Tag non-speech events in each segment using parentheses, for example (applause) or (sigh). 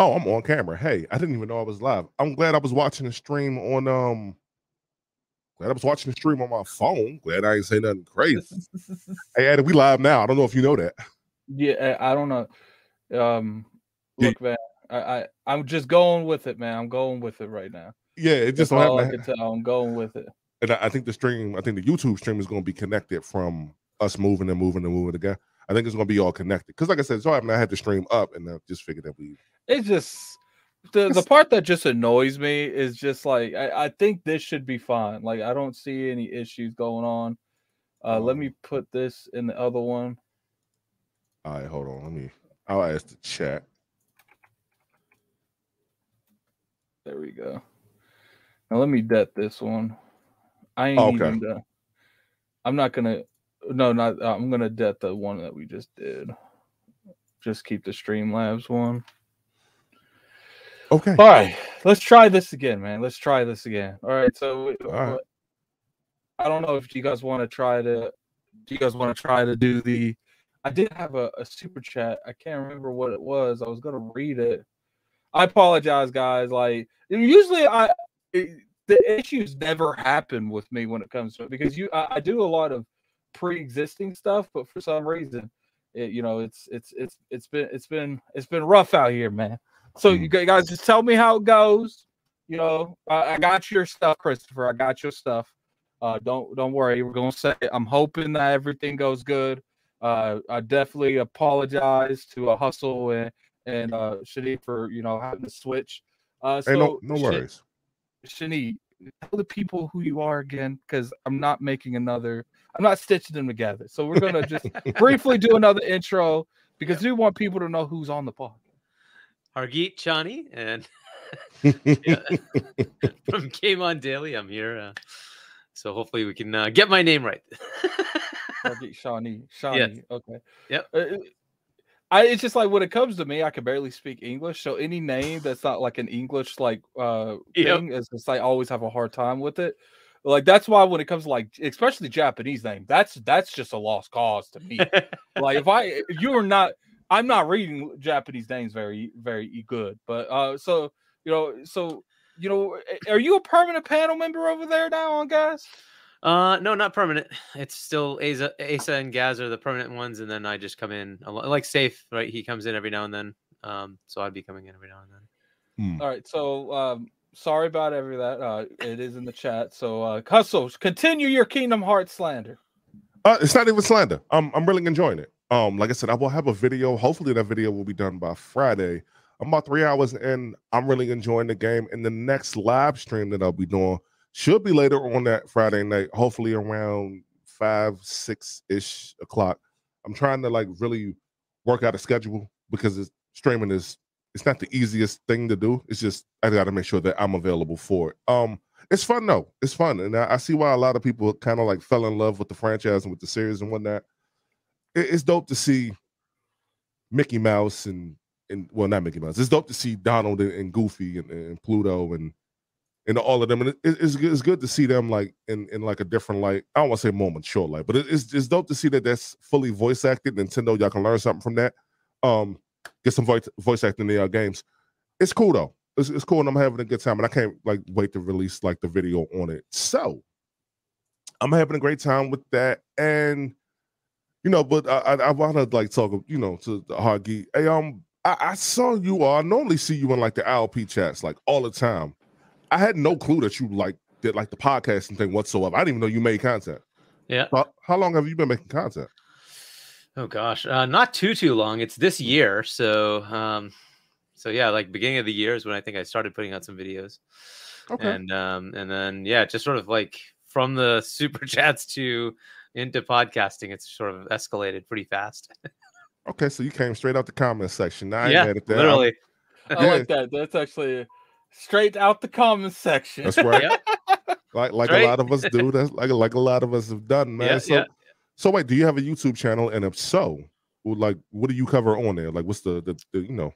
Oh, I'm on camera. Hey, I didn't even know I was live. I'm glad I was watching the stream on um glad I was watching the stream on my phone. Glad I ain't say nothing crazy. (laughs) hey, Eddie, we live now. I don't know if you know that. Yeah, I don't know. Um look, man, I, I I'm just going with it, man. I'm going with it right now. Yeah, it just That's all I can tell. I'm going with it. And I, I think the stream, I think the YouTube stream is going to be connected from us moving and moving and moving again. I think it's going to be all connected. Because, like I said, so happened I had the stream up and I just figured that we. It's just the the part that just annoys me is just like I, I think this should be fine. Like I don't see any issues going on. Uh let me put this in the other one. All right, hold on. Let me. I'll ask the chat. There we go. Now let me debt this one. I ain't Okay. even done. I'm not gonna no not I'm gonna debt the one that we just did. Just keep the Streamlabs one. Okay. All right, let's try this again, man. Let's try this again. All right, so All right. I don't know if you guys want to try to. Do you guys want to try to do the? I did have a, a super chat. I can't remember what it was. I was gonna read it. I apologize, guys. Like usually, I it, the issues never happen with me when it comes to it because you I, I do a lot of pre-existing stuff, but for some reason, it, you know, it's it's it's it's been it's been it's been rough out here, man. So you guys just tell me how it goes. You know, I, I got your stuff, Christopher. I got your stuff. Uh, don't don't worry. We're gonna say I'm hoping that everything goes good. Uh, I definitely apologize to a hustle and and uh Shanique for you know having to switch. Uh, so hey, no, no worries. Shani, tell the people who you are again, because I'm not making another. I'm not stitching them together. So we're gonna just (laughs) briefly do another intro because we want people to know who's on the pod. Hargeet Chani and (laughs) (laughs) from Game On Daily. I'm here. Uh, so hopefully we can uh, get my name right. (laughs) Hargeet Shawnee. Shawnee. Okay. Yep. Uh, I it's just like when it comes to me, I can barely speak English. So any name that's not like an English like uh Yep. thing is just I always have a hard time with it. Like that's why when it comes to like especially Japanese name, that's that's just a lost cause to me. like if I if you are not I'm not reading Japanese names very very good. But uh so you know so you know are you a permanent panel member over there now on guys? Uh, no, not permanent. It's still Asa, Asa and Gaz are the permanent ones, and then I just come in like safe, right? He comes in every now and then. Um, so I'd be coming in every now and then. Hmm. All right, so um, sorry about every that. Uh, it is in the chat. So, uh, Hustle, continue your Kingdom Hearts slander. Uh, it's not even slander. Um, I'm really enjoying it. Um, like I said, I will have a video. Hopefully, that video will be done by Friday. I'm about three hours in. I'm really enjoying the game. And the next live stream that I'll be doing should be later on that Friday night, hopefully around five, six ish o'clock. I'm trying to like really work out a schedule because streaming is it's not the easiest thing to do. It's just I got to make sure that I'm available for it. Um, it's fun though. It's fun, and I, I see why a lot of people kind of like fell in love with the franchise and with the series and whatnot. It, it's dope to see Mickey Mouse and and well, not Mickey Mouse. It's dope to see Donald and, and Goofy and, and Pluto and and all of them. And it, it's it's good to see them like in in like a different light. I don't want to say moment, mature light, but it, it's it's dope to see that that's fully voice acted. Nintendo, y'all can learn something from that. Um, get some voice voice acting in your games. It's cool though. It's, it's cool, and I'm having a good time, and I can't like wait to release like the video on it. So I'm having a great time with that, and you know, but I I, I want to like talk, you know, to geek. Hey, um, I, I saw you. Uh, I normally see you in like the ILP chats like all the time. I had no clue that you like did like the podcasting thing whatsoever. I didn't even know you made content. Yeah. How, how long have you been making content? Oh gosh, uh, not too too long. It's this year, so um, so yeah, like beginning of the year is when I think I started putting out some videos, Okay. and um, and then yeah, just sort of like from the (laughs) super chats to into podcasting, it's sort of escalated pretty fast. (laughs) Okay, so you came straight out the comment section. Now I ain't yeah, mad that. literally. I Yeah. like that. That's actually straight out the comments section. That's right. Yep. (laughs) Like like Right. a lot of us do. That's like like a lot of us have done, man. Yeah, so yeah. so wait, do you have a YouTube channel? And if so, like what do you cover on there? Like what's the the, the you know?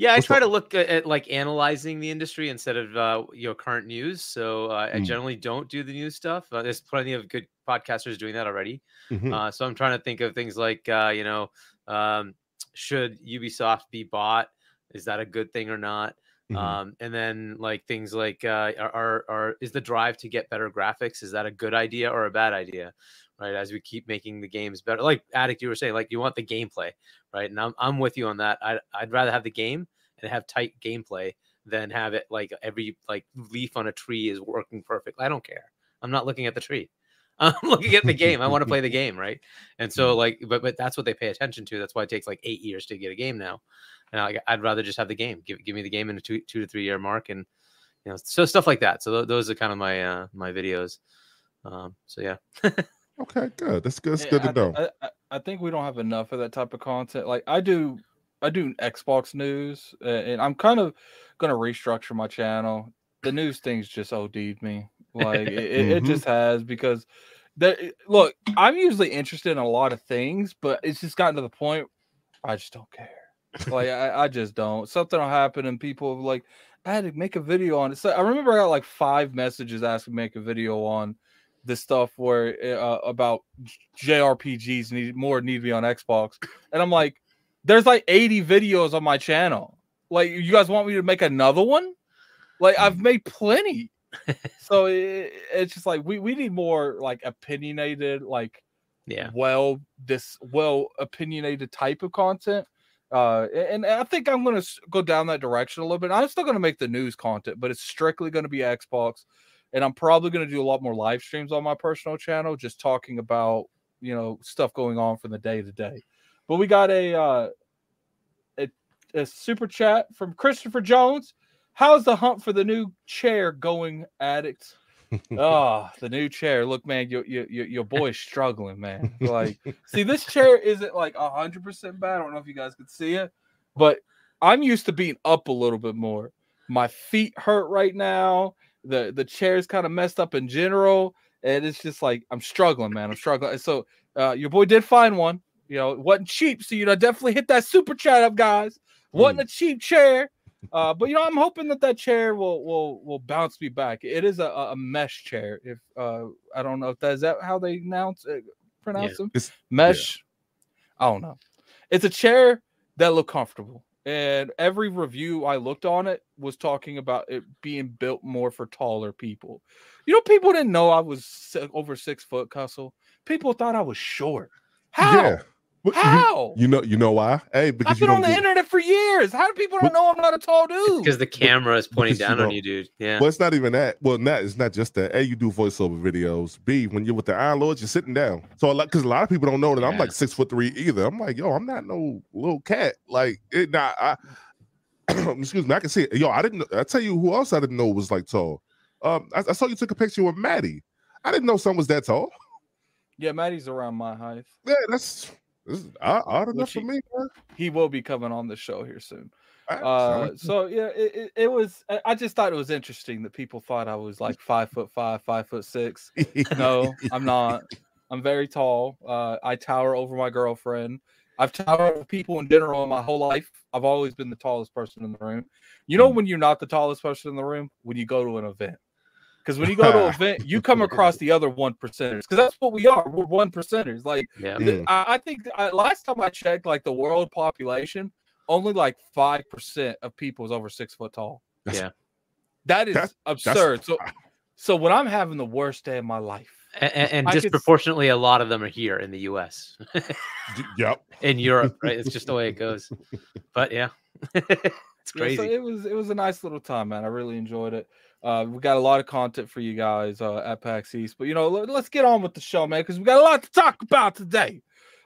Yeah, I What's try up? to look at, at like analyzing the industry instead of uh, you know current news. So uh, I Mm. generally don't do the news stuff. Uh, there's plenty of good podcasters doing that already. Mhm. Uh, so I'm trying to think of things like uh, you know, um, should Ubisoft be bought? Is that a good thing or not? Mhm. Um, and then like things like uh, are, are are is the drive to get better graphics is that a good idea or a bad idea? Right, as we keep making the games better, like Addict, you were saying, like you want the gameplay, right? And I'm I'm with you on that. I I'd rather have the game and have tight gameplay than have it like every like leaf on a tree is working perfect. I don't care. I'm not looking at the tree. (laughs) I'm looking at the game. I want to play the game, right? And so like, but but that's what they pay attention to. That's why it takes like eight years to get a game now. And I, I'd rather just have the game. Give give me the game in a two two to three year mark, and you know, so stuff like that. So th- those are kind of my uh my videos. Um, so yeah, (laughs) Okay, good. That's good. That's Yeah, good to I, know. I, I- I think we don't have enough of that type of content. Like I do, I do Xbox news, uh, and I'm kind of gonna restructure my channel. The news things just OD'd me. Like it, it, it just has because there. Look, I'm usually interested in a lot of things, but it's just gotten to the point I just don't care. Like I, I just don't. Something will happen, and people like, "I had to make a video on it." So I remember I got like five messages asking me to make a video on this stuff where uh, about JRPGs need more need to be on Xbox, and I'm like, there's like 80 videos on my channel. Like, you guys want me to make another one? Like, I've made plenty. (laughs) so it, it's just like we we need more like opinionated, like yeah, well this well opinionated type of content. Uh, and, and I think I'm gonna go down that direction a little bit. I'm still gonna make the news content, but it's strictly gonna be Xbox, and I'm probably gonna do a lot more live streams on my personal channel, just talking about you know stuff going on from the day to day. But we got a uh, a, a super chat from Christopher Jones. How's the hunt for the new chair going, addicts? (laughs) oh, the new chair. Look, man, your your your, your boy's struggling, man. Like, (laughs) see, this chair isn't like hundred percent bad. I don't know if you guys could see it, but I'm used to being up a little bit more. My feet hurt right now. The the chair's kind of messed up in general, and it's just like I'm struggling, man. I'm struggling. So, uh, your boy did find one. You know, it wasn't cheap, so you know, definitely hit that super chat up, guys. Wasn't a cheap chair. Uh, but you know, I'm hoping that that chair will will will bounce me back. It is a, a mesh chair. If uh, I don't know if that is that how they announce it, pronounce them It's mesh. I don't know. It's a chair that look comfortable, and every review I looked on it was talking about it being built more for taller people. You know, people didn't know I was over six foot, Hustle. People thought I was short. How? yeah. But you- How? You, know, you know why? Hey, because I've been on don't the do, internet for years. How do people don't know I'm not a tall dude? because the camera is (laughs) pointing because you down on you, dude. Yeah, Well, it's not even that. Well, not it's not just that. A, you do voiceover videos. B, when you're with the Iron Lords, you're sitting down. So, like, because a lot of people don't know that I'm like six foot three either. I'm like, yo, I'm not no little cat. Like, it not. I, (clears throat) excuse me. I can see it. Yo, I didn't. I tell you who else I didn't know was like tall. Um, I, I saw you took a picture with Maddie. I didn't know someone was that tall. yeah, Maddie's around my height. Yeah, that's this is odd, enough Which for me. Man. He will be coming on the show here soon. Uh, so yeah, it, it, it was. I- just thought it was interesting that people thought I was like five foot five, five foot six. No, I'm not. (laughs) I'm very tall. Uh, I tower over my girlfriend. I've towered over people in general my whole life. I've always been the tallest person in the room. You know Mm. when you're not the tallest person in the room when you go to an event. Because when you go to an (laughs) event, you come across the other one percenters. Because that's what we are. We're one percenters. Like yeah. Mm. I, I think I, last time I checked, like the world population, only like five percent of people is over six foot tall. That's- Yeah. that is That's- absurd. so, so when I'm having the worst day of my life, And, and I could disproportionately, a lot of them are here in the U.S. Yep. (laughs) in Europe, right? It's just the way it (laughs) goes. But yeah, it's Yeah, so it was it was a nice little time, man. I really enjoyed it. Uh, we got a lot of content for you guys uh, at PAX East, but you know, let, us get on with the show, man, because we got a lot to talk about today.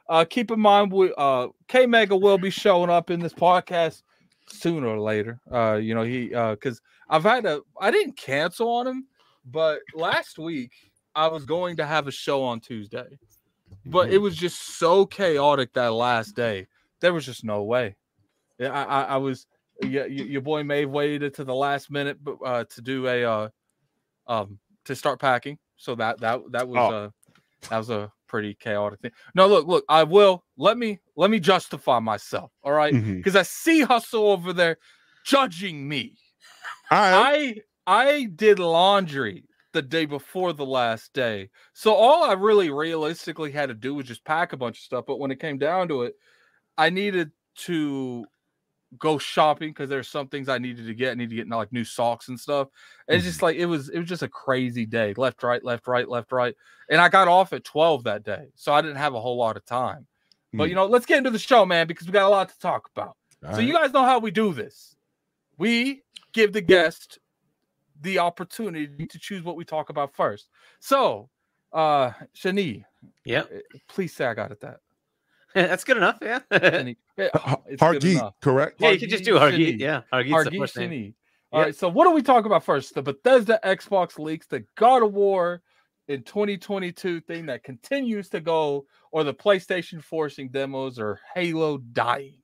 Uh, keep in mind, we uh, K Mega will be showing up in this podcast sooner or later. Uh, you know, he because I've had a I didn't cancel on him, but last week I was going to have a show on Tuesday, but it was just so chaotic that last day. There was just no way. Yeah, I, I, I was. Yeah, your boy Maeve waited to the last minute, but uh, to do a uh, um, to start packing. So that that that was Oh. uh, that was a pretty chaotic thing. No, look, look, I will let me let me justify myself. All right, because I see hustle over there judging me. I I did laundry the day before the last day. So all I really realistically had to do was just pack a bunch of stuff. But when it came down to it, I needed to go shopping because there's some things I needed to get. I need to get like new socks and stuff. And it's just Mm-hmm. like it was it was just a crazy day. Left, right, left, right, left, right. And I got off at 12 that day. So I didn't have a whole lot of time. But Mm. you know, let's get into the show, man, because we got a lot to talk about. All So you guys know how we do this. We give the guest the opportunity to choose what we talk about first. So, uh Shani, yeah, please say I got it that. (laughs) that's good enough. Yeah, (laughs) yeah. Shani, yeah, good enough. correct? You can just do Hargeet Hargeet. Yeah, Hargeet's the Hargeet first name. All Yep. right, so what do we talk about first? The Bethesda Xbox leaks, the God of War in 2022 thing that continues to go, or the PlayStation forcing demos, or Halo dying.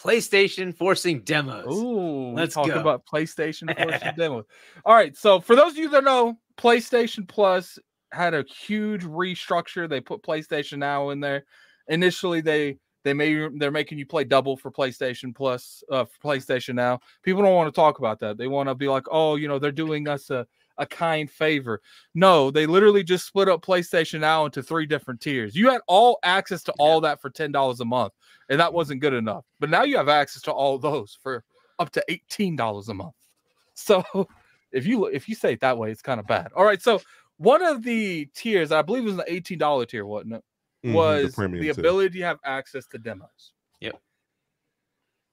PlayStation forcing demos. Ooh, Let's we're go. about PlayStation forcing (laughs) demos. All right, so for those of you that know, PlayStation Plus had a huge restructure. They put PlayStation Now in there. Initially, they they may they're making you play double for PlayStation Plus, uh, for PlayStation Now. People don't want to talk about that. They want to be like, oh, you know, they're doing us a a kind favor. No, they literally just split up PlayStation Now into three different tiers. You had all access to all that for ten dollars a month, and that wasn't good enough. But now you have access to all those for up to eighteen dollars a month. So if you if you say it that way, it's kind of bad. All right, so one of the tiers, I believe, it was the eighteen dollar tier, wasn't it? Mhm, was the, premium tier. ability to have access to demos. Yep.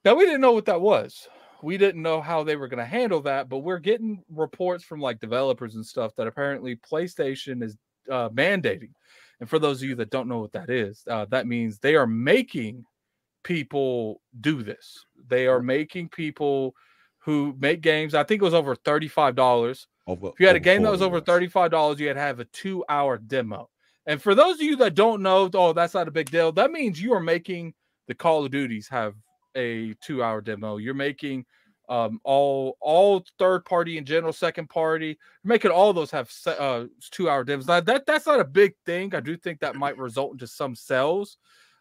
Now we didn't know what that was. We didn't know how they were going to handle that, but we're getting reports from like developers and stuff that apparently PlayStation is uh, mandating. And for those of you that don't know what that is, uh, that means they are making people do this. They are making people who make games. I think it was over thirty-five dollars. Over- If you had a game that was over thirty-five dollars, you had to have a two-hour demo. And for those of you that don't know, oh, that's not a big deal. That means you are making the Call of Duties have a two-hour demo. You're making um, all all third party and general second party, making all those have uh, two-hour demos. Now, that that's not a big thing. I do think that might result into some sales,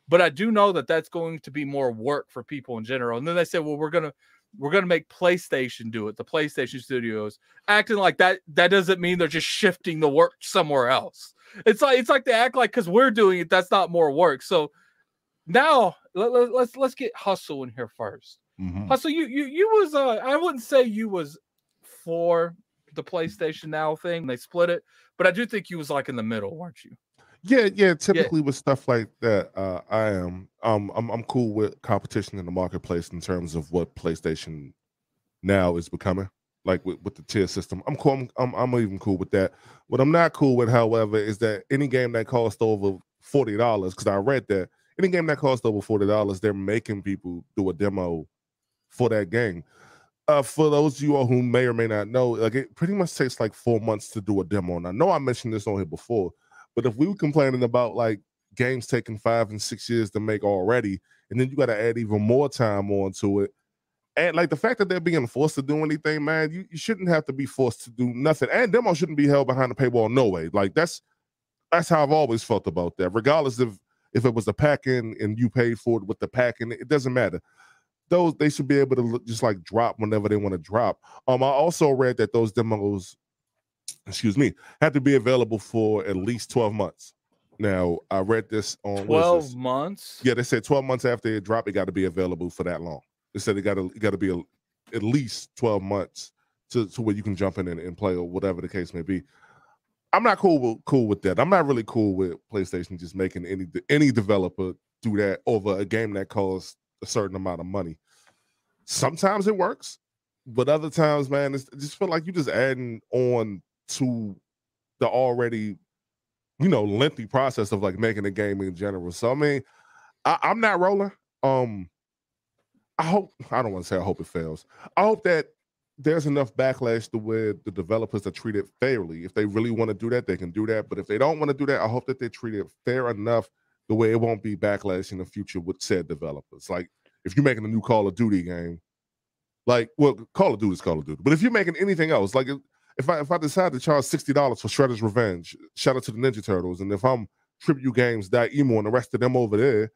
but I do know that that's going to be more work for people in general. And then they said, well, we're gonna we're gonna make PlayStation do it. The PlayStation Studios acting like that that doesn't mean they're just shifting the work somewhere else. It's like it's like they act like because we're doing it, that's not more work. So now let, let, let's let's get hustle in here first. Mhm. Hustle, you you you was uh I wouldn't say you was for the PlayStation Now thing. They split it, but I do think you was like in the middle, weren't you? Yeah, yeah. Typically with stuff like that, uh, I am. Um, I'm I'm cool with competition in the marketplace in terms of what PlayStation now is becoming. Like with, with the tier system, I'm cool. I'm, I'm I'm even cool with that. What I'm not cool with, however, is that any game that costs over forty dollars, because I read that any game that costs over forty dollars, they're making people do a demo for that game. Uh, for those of you all who may or may not know, like it pretty much takes like four months to do a demo. And I know I mentioned this on here before, but if we were complaining about like games taking five and six years to make already, and then you got to add even more time onto it, and like the fact that they're being forced to do anything, man, you, you shouldn't have to be forced to do nothing. And demo shouldn't be held behind the paywall, no way. Like that's that's how I've always felt about that. Regardless of if it was the pack in and you paid for it with the pack in, it doesn't matter. Those they should be able to just like drop whenever they want to drop. Um, I also read that those demos, excuse me, had to be available for at least 12 months. Now I read this on Twelve this? months. Yeah, they said 12 months after it dropped, it got to be available for that long. They said it got to got to be a, at least 12 months to, to where you can jump in and, and play or whatever the case may be. I'm not cool with cool with that. I'm not really cool with PlayStation just making any any developer do that over a game that costs a certain amount of money. Sometimes it works, but other times, man, it's, it just feel like you're just adding on to the already, you know, lengthy process of like making a game in general. So I mean, I, I'm not rolling. Um, I hope I don't want to say I hope it fails. I hope that there's enough backlash to where the developers are treated fairly. If they really want to do that, they can do that. But if they don't want to do that, I hope that they're treated fair enough the way it won't be backlash in the future with said developers. Like if you're making a new Call of Duty game, like well, Call of Duty is Call of Duty. But if you're making anything else, like if- I if I decide to charge sixty dollars for Shredder's Revenge, shout out to the Ninja Turtles, and if I'm Tribute Games, that emo, and the rest of them over there,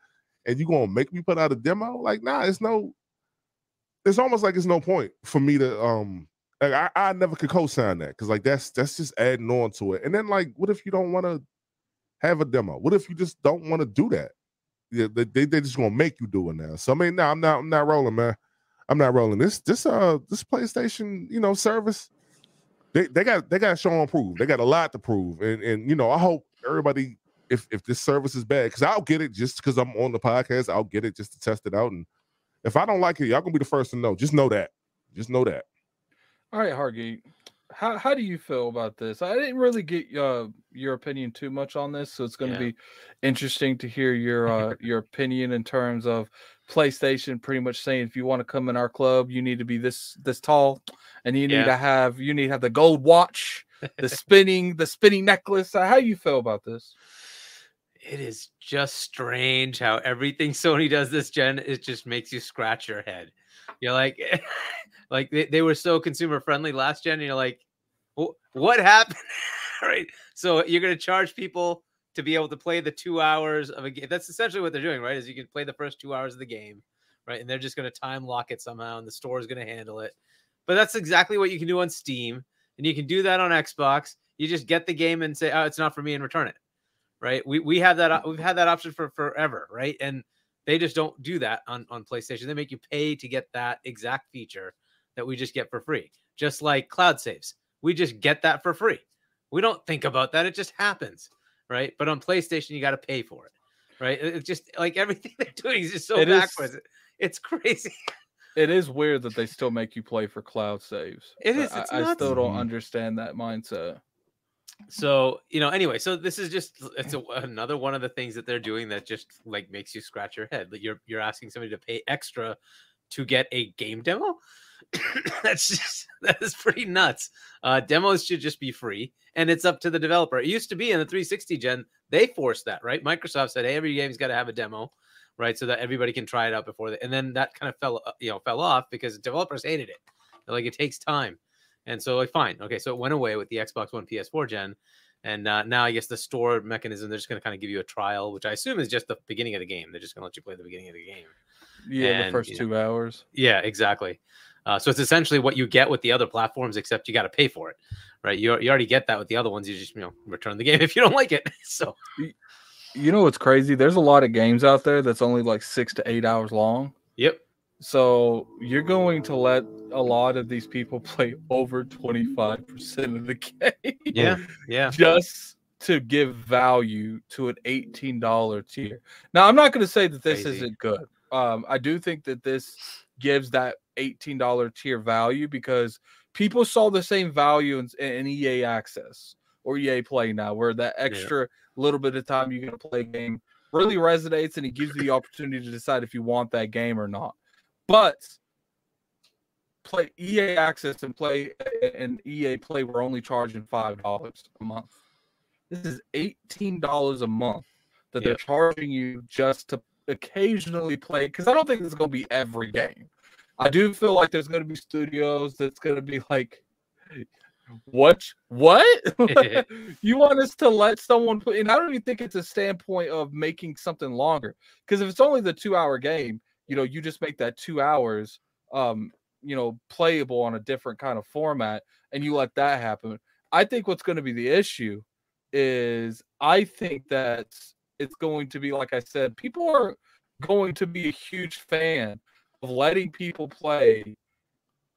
and you gonna make me put out a demo? Like, nah, it's no. It's almost like it's no point for me to um. Like I, I never could co-sign that because like that's that's just adding on to it. And then like, what if you don't want to have a demo? What if you just don't want to do that? Yeah, they, they they just gonna make you do it now. So I mean, no, I'm not I'm not rolling, man. I'm not rolling this this uh this PlayStation you know service. They they got they got show and prove. They got a lot to prove, and and you know I hope everybody if if this service is bad because I'll get it just because I'm on the podcast. I'll get it just to test it out, and if I don't like it, y'all gonna be the first to know. Just know that. Just know that. All right, Hargeet. How how do you feel about this? I didn't really get uh, your opinion too much on this, so it's going to Yeah. be interesting to hear your uh, (laughs) your opinion in terms of PlayStation pretty much saying if you want to come in our club, you need to be this this tall, and you need Yeah. to have you need to have the gold watch, the (laughs) spinning the spinning necklace. How you feel about this? It is just strange how everything (laughs) Sony does this gen it just makes you scratch your head. You're like, like they, they were so consumer friendly last gen. And you're like, what happened? (laughs) right. So you're gonna charge people to be able to play the two hours of a game. That's essentially what they're doing, right? Is you can play the first two hours of the game, right? And they're just gonna time lock it somehow, and the store is gonna handle it. But that's exactly what you can do on Steam, and you can do that on Xbox. You just get the game and say, "Oh, it's not for me," and return it right? We we have that we've had that option for forever, right? And they just don't do that on on PlayStation. They make you pay to get that exact feature that we just get for free. Just like cloud saves. We just get that for free. We don't think about that. It just happens, right? But on PlayStation you got to pay for it. Right? It's just like everything (laughs) they're doing is just so It is- backwards. It's crazy. (laughs) It is weird that they still make you play for cloud saves. It it's I, I still don't understand that mindset. so you know anyway so this is just it's a, another one of the things that they're doing that just like makes you scratch your head that you're you're asking somebody to pay extra to get a game demo (coughs) that's just that is pretty nuts uh demos should just be free and it's up to the developer it used to be in the 360 gen they forced that right microsoft said hey every game's got to have a demo right so that everybody can try it out before they, and then that kind of fell uh, you know fell off because developers hated it They're like it takes time and so like fine, okay, so it went away with the Xbox One PS4 gen, and uh, now I guess the store mechanism they're just going to kind of give you a trial, which I assume is just the beginning of the game. They're just going to let you play the beginning of the game. Yeah, And, the first you know, two hours. Yeah, exactly. Uh, so it's essentially what you get with the other platforms, except you got to pay for it, right? You, you already get that with the other ones. You just you know return the (laughs) game if you don't like it. (laughs) So You know what's crazy? There's a lot of games out there that's only like six to eight hours long. yep, So you're going to let a lot of these people (laughs) play over 25% of the game. yeah, yeah, Just to give value to an $18 tier. Now, I'm not going to say that this Crazy. isn't good. Um, I do think that this gives that $18 tier value because people saw the same value in, in EA Access or EA Play now, where that extra little bit of time you're going to play a game really resonates and it gives you the opportunity to decide if you want that game or not. But play EA Access and play and EA Play were only charging five dollars a month. This is eighteen dollars a month that they're charging you just to occasionally play. Because I don't think it's going to be every game. I do feel like there's going to be studios that's going to be like, what? What? (laughs) (laughs) you want us to let someone put? And I don't even think it's a standpoint of making something longer. Because if it's only the two-hour game, you know, you just make that two hours, um, you know, playable on a different kind of format, and you let that happen. I think what's going to be the issue is I think that it's going to be like I said, people are going to be a huge fan of letting people play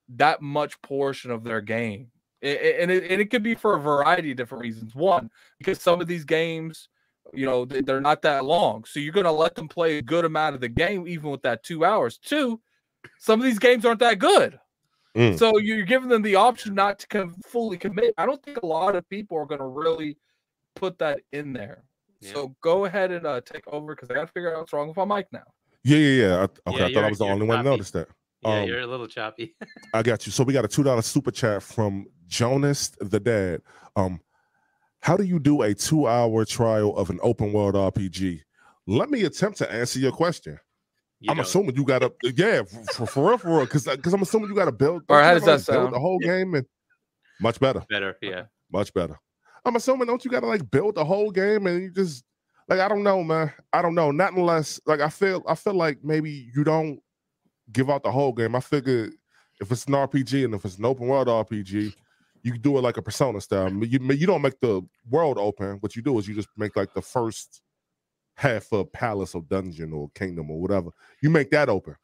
that much portion of their game. A- a- And it, and it could be for a variety of different reasons. One, because some of these games, you know, they- they're not that long. So you're going to let them play a good amount of the game, even with that two hours. Two, some of these games aren't that good. Mm. So you're giving them the option not to com- fully commit. I don't think a lot of people are going to really put that in there. Yeah. So go ahead and uh, take over because I got to figure out what's wrong with my mic now. Yeah, yeah, yeah. I, okay, I thought I was the you're only one to choppy. notice that. yeah. Um, you're a little choppy. (laughs) I got you. So we got a two dollar super chat from Jonas the Dad. Um, how do you do a two hour trial of an open world RPG? Let me attempt to answer your question. You I'm don't- assuming you got to, yeah, for, for real, for real, because because I'm assuming you got to build. All right, how does that gotta, sound? The whole game and much better, better. Yeah. much better. I'm assuming don't you got to like build the whole game and you just like I don't know, man. I don't know. Not unless like I feel I feel like maybe you don't give out the whole game. I figure if it's an RPG and if it's an open world RPG, you do it like a Persona style. You you don't make the world open. What you do is you just make like the first half a palace or dungeon or kingdom or whatever. You make that open.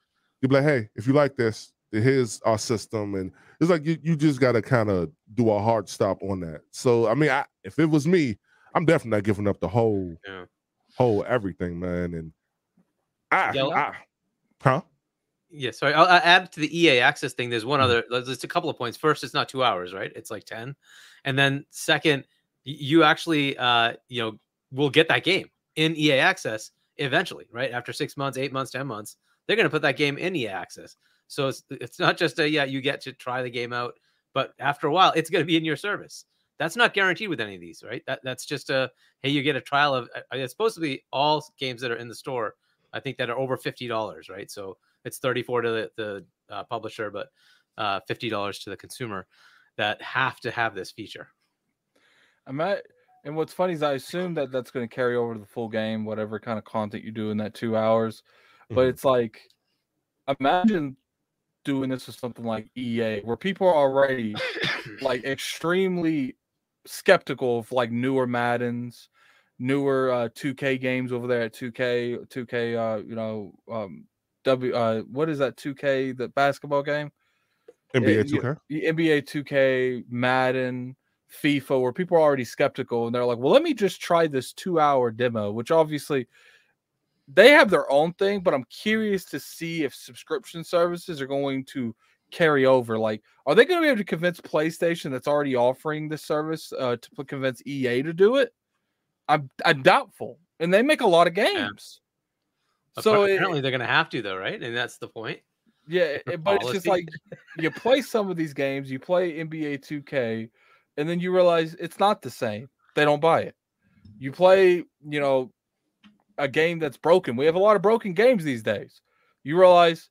You be like, hey, if you like this, here's our system, and it's like you, you just got to kind of do a hard stop on that. So I mean, I, if it was me, I'm definitely not giving up the whole Yeah. whole everything, man. And I, Yeah. I huh? Yeah, sorry. I'll, I'll add to the EA access thing. There's one Mhm. other. There's there's a couple of points. First, it's not two hours, right? It's like ten, and then second, you actually, uh, you know, will get that game in EA access eventually, right? After six months, eight months, ten months, they're going to put that game in EA access. So it's it's not just a yeah, you get to try the game out, but after a while, it's going to be in your service. That's not guaranteed with any of these, right? That that's just a hey, you get a trial of. uh, It's supposed to be all games that are in the store. I think that are over fifty dollars, right? So it's 34 to the, the uh, publisher but uh, $50 to the consumer that have to have this feature I'm at, and what's funny is I assume that that's going to carry over to the full game, whatever kind of content you do in that two hours. But Mhm. it's like, imagine doing this with something like EA, where people are already like (coughs) extremely skeptical of like newer Maddens, newer uh, 2K games over there at 2K, 2K, uh, you know, um, W, uh, what is that 2K, the basketball game? NBA 2K. the NBA 2K, Madden, FIFA, where people are already skeptical and they're like, well, let me just try this two hour demo, which obviously they have their own thing, but I'm curious to see if subscription services are going to carry over. Like, are they going to be able to convince PlayStation that's already offering this service uh, to convince EA to do it? I'm, I'm doubtful. And they make a lot of games. So it- apparently they're going to have to though right and that's the point Yeah, it- but it's just like you play (laughs) some of these games, you play NBA 2K, and then you realize it's not the same. They don't buy it. You play, you know, a game that's broken. We have a lot of broken games these days. You realize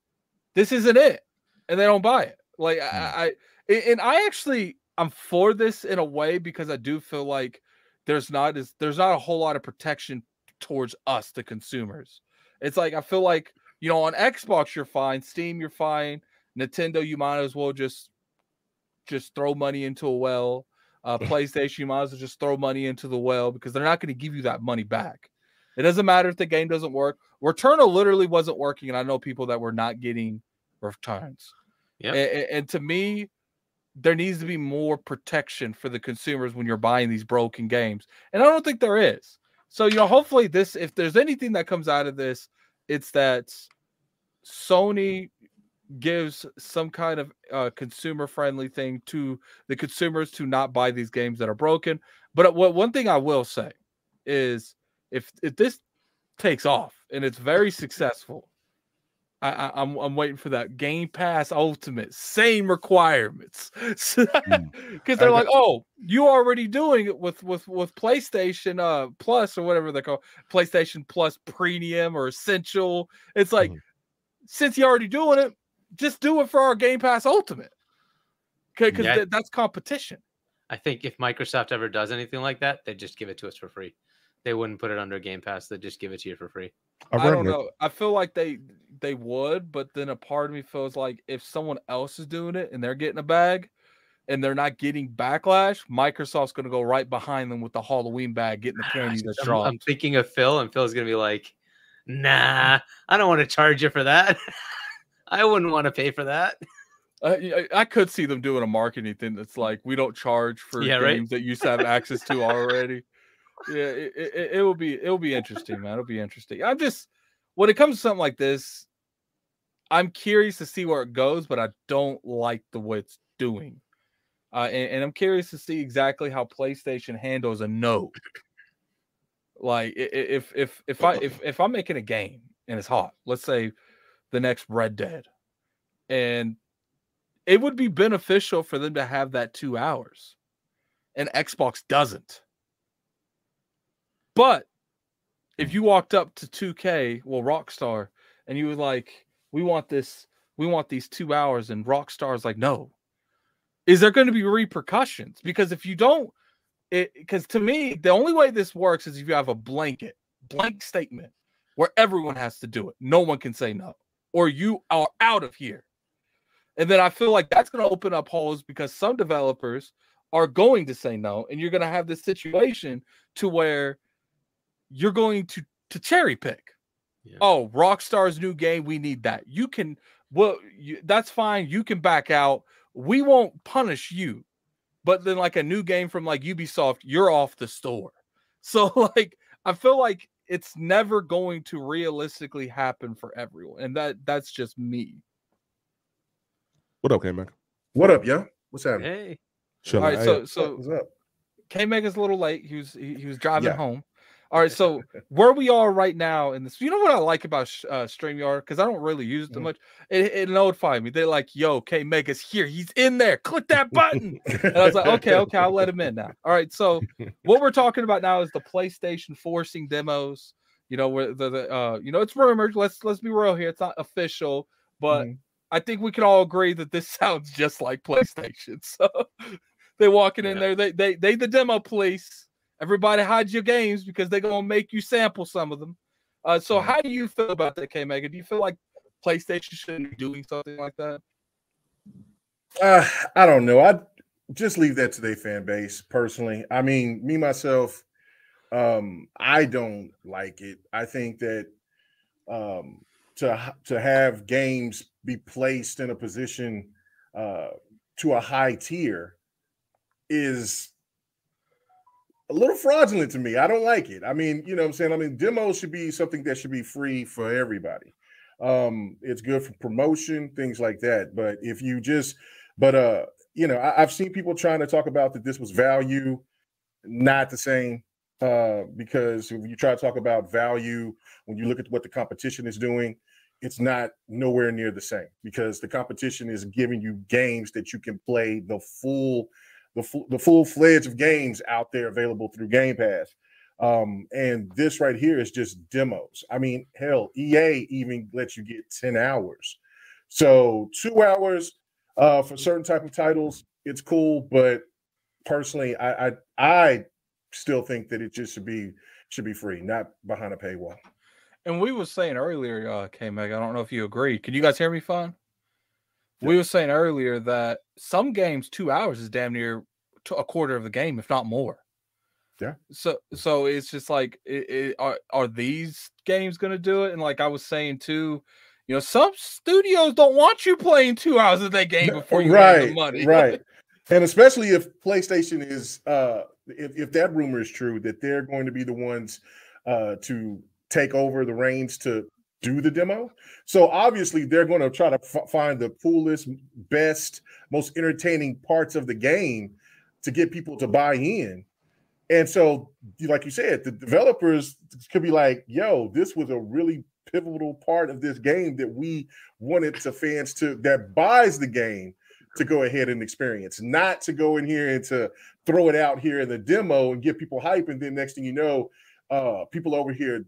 this isn't it, and they don't buy it. Like I, I, I and I actually I'm for this in a way because I do feel like there's not as there's not a whole lot of protection towards us, the consumers. It's like I feel like you know on Xbox you're fine, Steam you're fine, Nintendo you might as well just just throw money into a well. Uh, (laughs) PlayStation you might as well just throw money into the well because they're not going to give you that money back. It doesn't matter if the game doesn't work. Returnal literally wasn't working, and I know people that were not getting returns. Yep. A- a- and to me, there needs to be more protection for the consumers when you're buying these broken games. And I don't think there is. So, you know, hopefully this if there's anything that comes out of this, it's that Sony gives some kind of uh, consumer friendly thing to the consumers to not buy these games that are broken. But what one thing I will say is if if this takes off and it's very successful, I, I, I'm I'm waiting for that Game Pass Ultimate, same requirements, (laughs) because they're like, oh, you already doing it with with with PlayStation uh Plus or whatever they call PlayStation Plus Premium or Essential. It's like Mhm. since you're already doing it, just do it for our Game Pass Ultimate, Okay, because Yeah. that's competition. i think if microsoft ever does anything like that they just give it to us for free they wouldn't put it under game pass they'd just give it to you for free I, I don't know. I feel like they they would, but then a part of me feels like if someone else is doing it and they're getting a bag and they're not getting backlash, Microsoft's going to go right behind them with the Halloween bag, getting the ah, candy that's I'm, dropped. I'm thinking of phil and phil's going to be like nah i don't want to charge you for that (laughs) i wouldn't want to pay for that I, I I could see them doing a marketing thing that's like we don't charge for Yeah, right. games that you used to have access to already. (laughs) Yeah, it, it, it will be it will be interesting, man. It'll be interesting. I'm just when it comes to something like this, I'm curious to see where it goes, but I don't like the way it's doing. Uh, and, and I'm curious to see exactly how PlayStation handles a no. Like if if if I if if I'm making a game and it's hot, let's say the next Red Dead, and it would be beneficial for them to have that two hours, and Xbox doesn't. But if you walked up to 2K, well, Rockstar, and you were like, "We want this, we want these two hours," and Rockstar's like, "No," is there going to be repercussions? Because if you don't, it because to me, the only way this works is if you have a blanket, blank statement where everyone has to do it. No one can say no, or you are out of here. And then I feel like that's going to open up holes because some developers are going to say no, and you're going to have this situation to where you're going to to cherry pick. Yeah. oh, Rockstar's new game, we need that. You can, well, you, that's fine. You can back out. We won't punish you. But then, like a new game from like Ubisoft, you're off the store. (laughs) So, like, I feel like it's never going to realistically happen for everyone, and that that's just me. What up, K Mac? What up, yo? What's happening? Hey, Shut All up. right, so so What's up? K Mega's a little late. He was he, he was driving Yeah. home. All right, so (laughs) where we are right now in this, you know what I like about uh, Streamyard because I don't really use it too Mhm. much. It, it notified me. They're like, "Yo, K Mega's here. He's in there. Click that button." and I was like, "Okay, okay, I'll let him in now." All right, so what we're talking about now is the PlayStation forcing demos. You know, where the, the uh, you know, it's rumored. Let's let's be real here. It's not official, but Mhm. I think we can all agree that this (laughs) sounds just like PlayStation. So they walking in there, they they they the demo police. Everybody hide your games because they're gonna make you sample some of them. Uh, so how do you feel about that, K Mega? Do you feel like PlayStation shouldn't be doing something like that? Uh, I don't know. I just leave that to their fan base personally. I mean, me myself, um, I don't like it. I think that um, to to have games be placed in a position uh, to a high tier is a little fraudulent to me. I don't like it. I mean, you know what I'm saying? I mean, demos should be something that should be free for everybody. Um, it's good for promotion, things like that. But if you just, but uh, you know, I, I've seen people trying to talk about that this was value, not the same. Uh, because if you try to talk about value, when you look at what the competition is doing, it's not nowhere near the same because the competition is giving you games that you can play the full the full the full fledged of games out there available through Game Pass. Um, and this right here is just demos. I mean, hell, EA even lets you get 10 hours. So two hours uh for certain type of titles, it's cool, but personally, I I I still think that it just should be should be free, not behind a paywall. And we was saying earlier, uh, K Mega, I don't know if you agree. Can you guys hear me fine? We were saying earlier that some games two hours is damn near to a quarter of the game, if not more. Yeah. So so it's just like it, it, are are these games going to do it? And like I was saying too, you know, some studios don't want you playing two hours of that game before you right, the right, money. right. (laughs) And especially if PlayStation is uh if, if that rumor is true that they're going to be the ones uh to take over the reins to do the demo. So obviously they're going to try to f- find the coolest, best, most entertaining parts of the game to get people to buy in. And so, like you said, the developers could be like, "Yo, this was a really pivotal part of this game that we wanted to fans to that buys the game to go ahead and experience, not to go in here and to throw it out here in the demo and get people hype, and then next thing you know, uh, people over here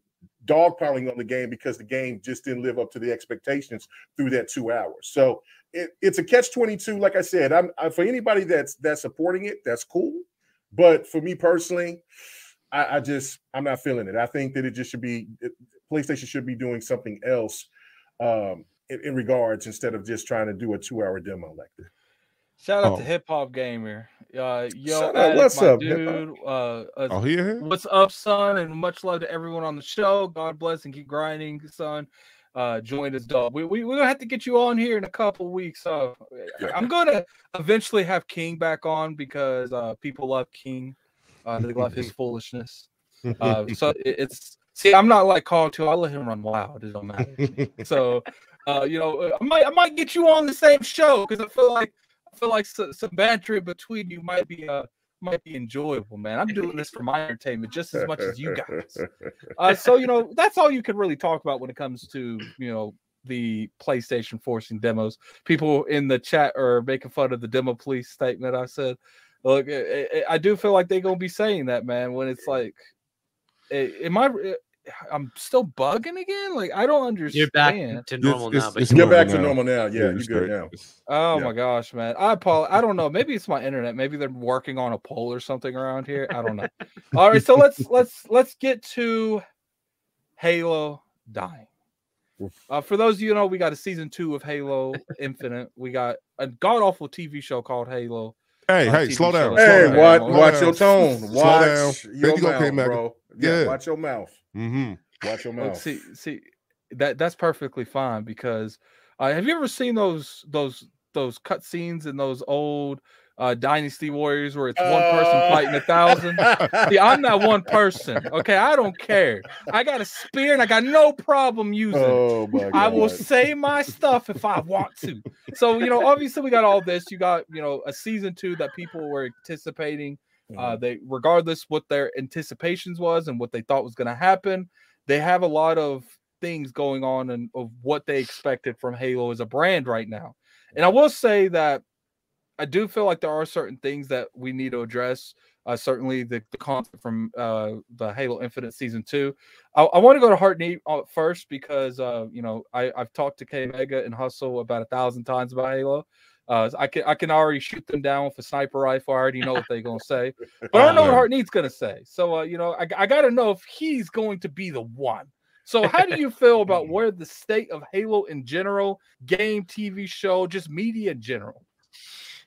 dogpiling on the game because the game just didn't live up to the expectations through that two hours. So it, it's a catch twenty two. Like I said, I'm I, for anybody that's that's supporting it, that's cool. But for me personally, I, I just I'm not feeling it. I think that it just should be PlayStation should be doing something else um, in, in regards instead of just trying to do a two hour demo like this. Shout out Oh. to Hip Hop Gamer. Uh, yo, Shout out. What's up, dude? Uh, uh, Oh, here? What's up, son? And much love to everyone on the show. God bless and keep grinding, son. Uh, join us, dog. We, we, we're gonna have to get you on here in a couple weeks. So Yeah. I'm gonna eventually have King back on because uh, people love King. Uh, they love his (laughs) foolishness. Uh, so (laughs) it- it's see, I'm not like Carl too. I let him run wild. It don't matter. So, uh, you know, I might I might get you on the same show because I feel like I feel like so, some banter between you might be uh might be enjoyable, man. I'm doing this for my entertainment just as much as you guys. (laughs) Uh, so you know, that's all you can really talk about when it comes to you know the PlayStation forcing demos. People in the chat are making fun of the demo police statement. I said, look, I, I- I do feel like they're gonna be saying that, man. When it's like, eh, am I? I'm still bugging again. Like I don't understand. you're back to normal now, but Get back to normal now. Yeah, you're you straight. good now. Oh Yeah. my gosh, man. I apologize. I don't know. Maybe it's my internet. Maybe they're working on a poll or something around here. I don't know. (laughs) All right, so let's let's let's get to Halo dying. Uh, for those of you know, we got a season two of Halo Infinite. We got a god awful TV show called Halo. Hey, hey, TV slow show. down. Hey, (laughs) slow down, watch, watch down. your tone. Slow Watch down. your There you go, mouth, bro. Yeah, Yeah. watch your mouth. Mm-hmm. Watch your Look, mouth. see, see, that that's perfectly fine because uh, have you ever seen those those those cut scenes in those old uh, Dynasty Warriors where it's one person Uh, fighting a thousand? (laughs) See, I'm not one person. Okay, I don't care. I got a spear and I got no problem using. it. oh my god. I will say my stuff if I want to. So, you know, obviously we got all this. You got, you know, a season two that people were anticipating. Uh, they regardless what their anticipations was and what they thought was going to happen, they have a lot of things going on and of what they expected from Halo as a brand right now. And I will say that I do feel like there are certain things that we need to address. Uh, certainly the, the content from uh, the Halo Infinite season two. I, I want to go to Hargeet uh, first because uh, you know I, I've talked to K Mega and Hustle about a thousand times about Halo. Uh, I can I can already shoot them down with a sniper rifle. I already know what they're gonna say, (laughs) but I don't know what. Need's gonna say. So uh, you know I, I got to know if he's going to be the one. So how do you feel about (laughs) where the state of Halo in general, game, TV show, just media in general?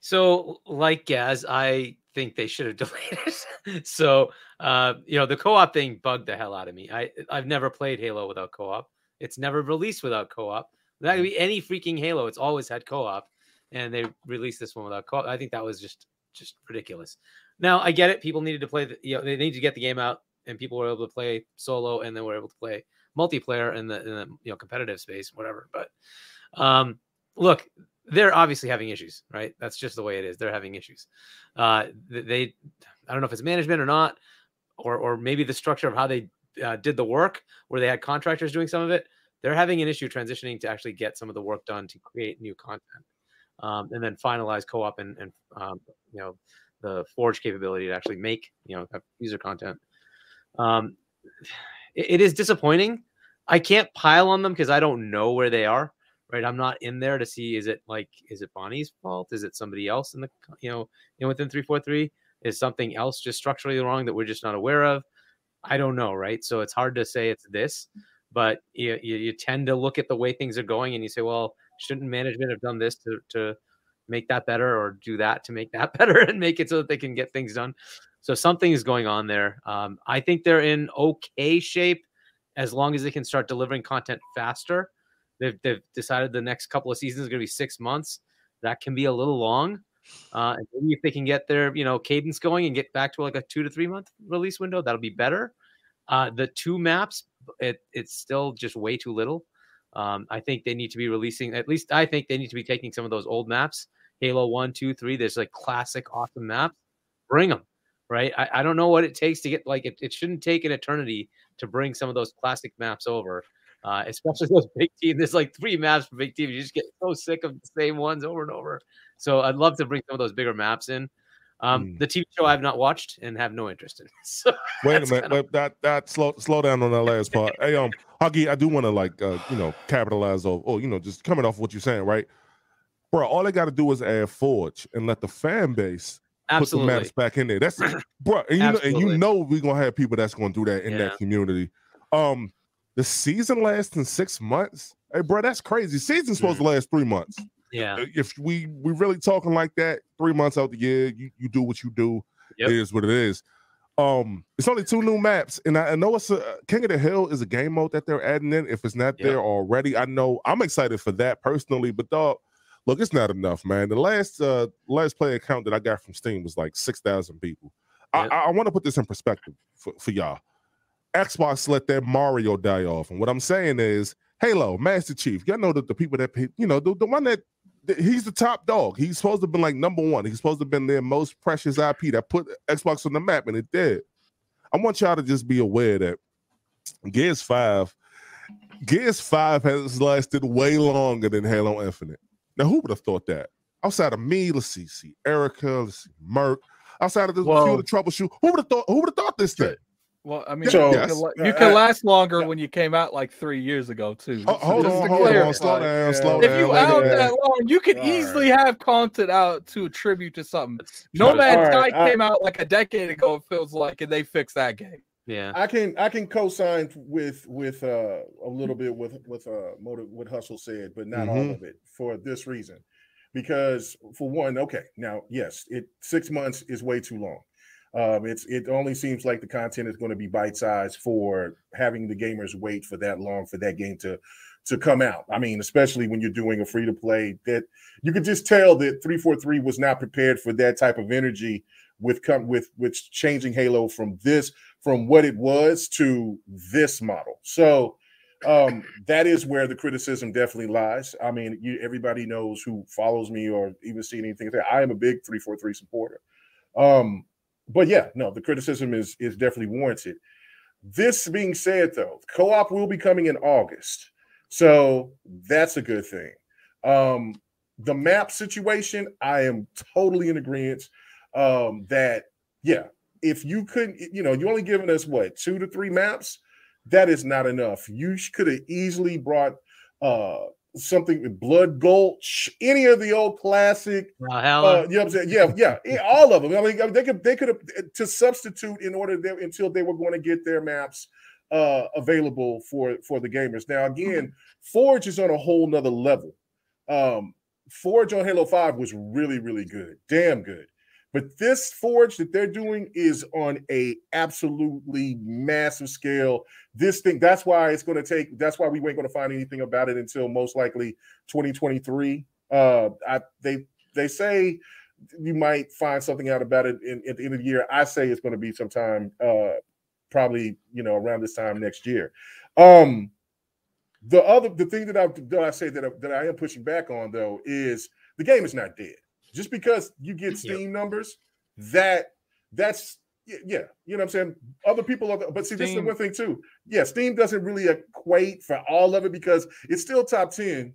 So, like Gaz, I think they should have (laughs) delayed it. so, uh, you know, the co-op thing bugged the hell out of me. I I've never played Halo without co-op. It's never released without co-op. That could be any freaking Halo. It's always had co-op, and they released this one without co-op. I think that was just just ridiculous. Now I get it. People needed to play. The, you know, they need to get the game out, and people were able to play solo, and then were able to play multiplayer in the, in the you know competitive space, whatever. But um, look, they're obviously having issues, right? That's just the way it is. They're having issues. Uh, they, I don't know if it's management or not, or or maybe the structure of how they uh, did the work, where they had contractors doing some of it. They're having an issue transitioning to actually get some of the work done to create new content, um, and then finalize co-op and and um, you know the Forge capability to actually make you know user content. Um, it- it is disappointing. I can't pile on them because I don't know where they are right? I'm not in there to see is it like is it Bonnie's fault? Is it somebody else in the you know know within three four three? Is something else just structurally wrong that we're just not aware of? I don't know, right? So it's hard to say it's this, but you, you, you tend to look at the way things are going and you say, well, shouldn't management have done this to to make that better or do that to make that (laughs) better and make it so that they can get things done? So something is going on there. Um, I think they're in okay shape as long as they can start delivering content faster they've, they've decided the next couple of seasons is going to be six months. That can be a little long. Uh, and maybe if they can get their you know cadence going and get back to like a two to three month release window, that'll be better. Uh, the two maps, it it's still just way too little. Um, I think they need to be releasing at least. I think they need to be taking some of those old maps, Halo one, two, three. There's like classic awesome maps. Bring them, right? I, I don't know what it takes to get like it. It shouldn't take an eternity to bring some of those classic maps over uh, especially those big teams. There's like three maps for big teams. You just get so sick of the same ones over and over. So I'd love to bring some of those bigger maps in. Um, Mm. The TV show I've not watched and have no interest in. (laughs) So Wait a minute, kinda- but that that slow slow down on that last part. hey, um, Hargy, I do want to like uh, you know, capitalize off, or you know, just coming off what you're saying, right? Bro, all they got to do is add Forge and let the fan base put the maps back in there. That's (clears throat) bro, and you know, and you know we're gonna have people that's gonna do that in Yeah. that community. Um, the season lasting six months. Hey, bro, that's crazy. Season's supposed to last three months. yeah, If we we really talking like that, three months out the year, you, you do what you do. Yep. It is what it is. Um, it's only two new maps, and I, I know it's a King of the Hill is a game mode that they're adding in. If it's not Yep. there already, I know I'm excited for that personally. But dog, look, it's not enough, man. The last uh last player account that I got from Steam was like six thousand people. Yep. I, I, I want to put this in perspective for, for y'all. Xbox let that Mario die off, and what I'm saying is, Halo, Master Chief, y'all know that the people that you know the, the one that th- he's the top dog. He's supposed to have been like number one. He's supposed to have been their most precious IP that put Xbox on the map, and it did. I want y'all to just be aware that Gears 5, Gears 5 has lasted way longer than Halo Infinite. Now, who would have thought that? Outside of me, let's see, see Erica, let's see Merc, outside of the few Well- of the troubleshoot, who would have thought who would have thought this thing? Well, I mean, So- you, Yes. could, Uh, you could uh, last longer when you came out like three years ago, too. Oh, hold on, to hold on, slow down, yeah. slow If you out minute. that long, you could All right. easily have content out to attribute to something. That's No true. Man's Sky right, I- came out like a decade ago. It feels like, and they fixed that game. yeah, I can I can co-sign with with uh a little bit with with uh motive what Hustle said, but not all Mhm. of it for this reason. Because for one, okay, now yes, it six months is way too long. Um, it's it only seems like the content is going to be bite sized for having the gamers wait for that long for that game to to come out. I mean, especially when you're doing a free to play, that you could just tell that 343 was not prepared for that type of energy with come with with changing Halo from this from what it was to this model. So um that is where the criticism definitely lies. I mean, you everybody knows who follows me or even seen anything. I am a big 343 supporter. Um, but yeah, no, the criticism is is definitely warranted. This being said, though, co-op will be coming in August, so that's a good thing. Um, the map situation, I am totally in agreement. Um, that yeah, if you couldn't, you know, you only given us what two to three maps, that is not enough. You could have easily brought uh something with Blood Gulch, any of the old classic. Uh, you know what I'm saying? Yeah, yeah, yeah, all of them. I mean, they could they could have eh, to substitute in order there until they were going to get their maps uh available for for the gamers. Now again, Forge is on a whole nother level. Um Forge on Halo 5 was really, really good, damn good. But this forge that they're doing is on a absolutely massive scale. This thing, that's why it's going to take. That's why we ain't going to find anything about it until most likely 2023. Uh, I they they say you might find something out about it in, at the end of the year. I say it's going to be sometime, uh, probably you know around this time next year. Um, the other the thing that I that I say that that I am pushing back on though is the game is not dead. Just because you get Steam yep. numbers, that that's yeah, you know what I'm saying. Other people are, but see, Steam. this is the one thing too. Yeah, Steam doesn't really equate for all of it because it's still top ten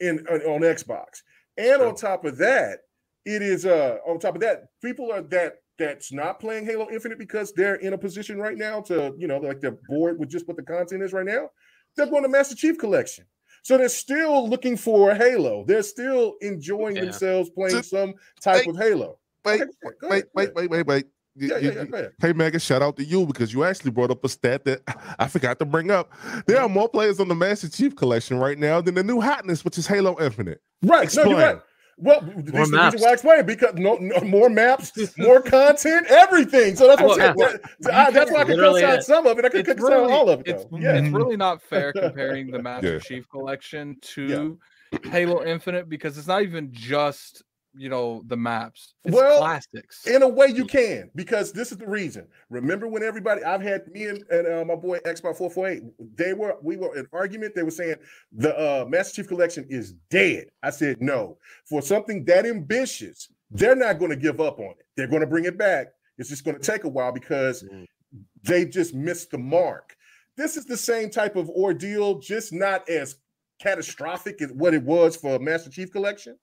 in on Xbox, and sure. on top of that, it is uh on top of that, people are that that's not playing Halo Infinite because they're in a position right now to you know like they're bored with just what the content is right now. They're going to Master Chief Collection. So they're still looking for Halo. They're still enjoying yeah. themselves playing some type wait, of Halo. Wait, okay, wait, wait, wait, wait, wait. Yeah, yeah, yeah, hey Megan, shout out to you because you actually brought up a stat that (laughs) I forgot to bring up. There are mm-hmm. more players on the Master Chief Collection right now than the new hotness, which is Halo Infinite. Right, Explain. no, you're right. Well, this is the reason why I explained because no, no, more maps, more content, everything. So that's what I'm saying. That, I, that's why I can cut some of it. I can cut really, all of it. It's, yeah. it's really not fair comparing the (laughs) Master yeah. Chief Collection to yeah. Halo Infinite because it's not even just you know the maps. It's well, plastics. In a way, you can because this is the reason. Remember when everybody I've had me and, and uh, my boy Xbox 448, they were we were in argument. They were saying the uh, Master Chief Collection is dead. I said no. For something that ambitious, they're not going to give up on it. They're going to bring it back. It's just going to take a while because mm. they just missed the mark. This is the same type of ordeal, just not as catastrophic as what it was for Master Chief Collection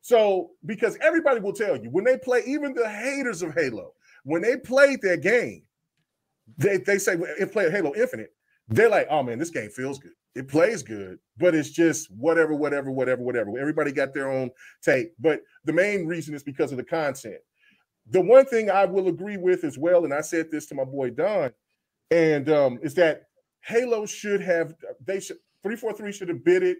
so, because everybody will tell you when they play, even the haters of Halo, when they played their game, they, they say if play Halo Infinite, they're like, oh man, this game feels good. It plays good, but it's just whatever, whatever, whatever, whatever. Everybody got their own take. But the main reason is because of the content. The one thing I will agree with as well, and I said this to my boy Don, and um, is that Halo should have they should 343 should have bid it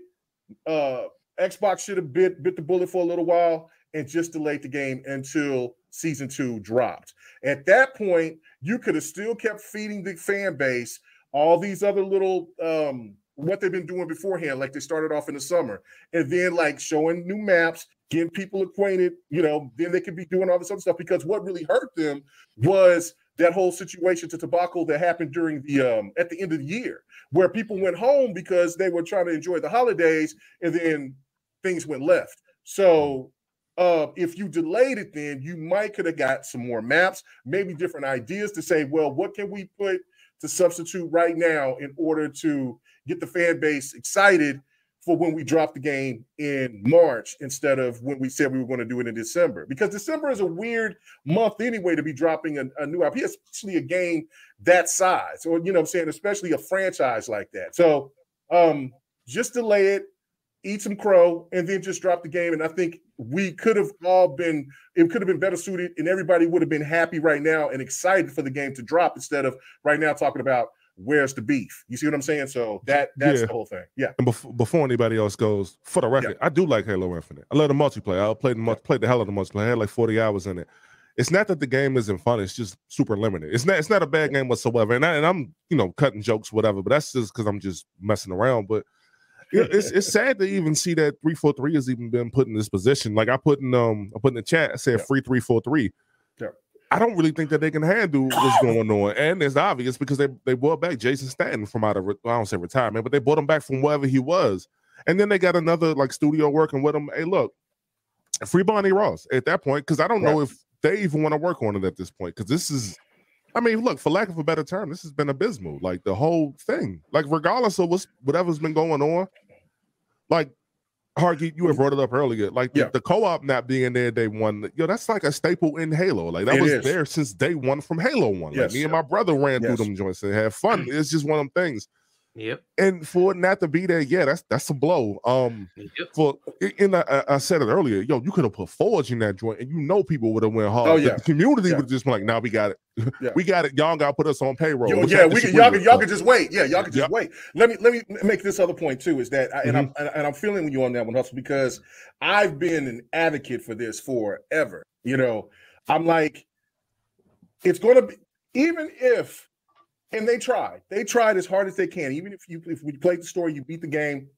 uh Xbox should have bit bit the bullet for a little while and just delayed the game until season two dropped. At that point, you could have still kept feeding the fan base all these other little um what they've been doing beforehand, like they started off in the summer, and then like showing new maps, getting people acquainted, you know, then they could be doing all this other stuff because what really hurt them was that whole situation to tobacco that happened during the um at the end of the year where people went home because they were trying to enjoy the holidays and then things went left. So uh, if you delayed it, then you might could have got some more maps, maybe different ideas to say, well, what can we put to substitute right now in order to get the fan base excited for when we drop the game in March instead of when we said we were going to do it in December. Because December is a weird month anyway to be dropping a, a new IP, especially a game that size, or you know I'm saying, especially a franchise like that. So um just delay it, eat some crow, and then just drop the game. And I think we could have all been, it could have been better suited, and everybody would have been happy right now and excited for the game to drop instead of right now talking about where's the beef. You see what I'm saying? So that that's yeah. the whole thing. Yeah. And before, before anybody else goes, for the record, yeah. I do like Halo Infinite. I love the multiplayer. I played the multi- played the hell of the multiplayer. I had like 40 hours in it. it's not that the game isn't fun; it's just super limited. It's not it's not a bad game whatsoever. And, I, and I'm you know cutting jokes, whatever. But that's just because I'm just messing around. But it's it's sad to even see that three four three has even been put in this position. Like I put in um I put in the chat, I said Yeah. free three four three. Yeah. I don't really think that they can handle what's (laughs) going on, and it's obvious because they they brought back Jason Staten from out of I don't say retirement, but they brought him back from wherever he was, and then they got another like studio working with him. Hey, look, free Bonnie Ross at that point because I don't know if they even want to work on it at this point because this is. I mean, look, for lack of a better term, this has been abysmal. Like the whole thing, like regardless of what's whatever's been going on, like Hargy, you have brought it up earlier. Like the, Yeah. the co-op not being there day one, yo, that's like a staple in Halo. Like that It was is. there since day one from Halo One. Like Yes. me and my brother ran Yes. through them joints and had fun. (clears throat) It's just one of them things. Yep. And for it not to be there, yeah, that's that's a blow. Um, Yep. for in I, I- I said it earlier, yo, you could have put Forge in that joint, and you know people would have went hard. Oh, The yeah. community Yeah. would have just been like, "Now we got it, (laughs) Yeah. we got it. Y'all got to put us on payroll." Yo, yeah, we can, y'all can y'all can just wait. Yeah, y'all can just Yep. wait. Let me let me make this other point too. Is that I, and I'm Mm-hmm. and, and I'm feeling you on that one, Hustle, because I've been an advocate for this forever. You know, I'm like, it's going to be even if, and they tried, they tried as hard as they can. Even if you if we played the story, you beat the game.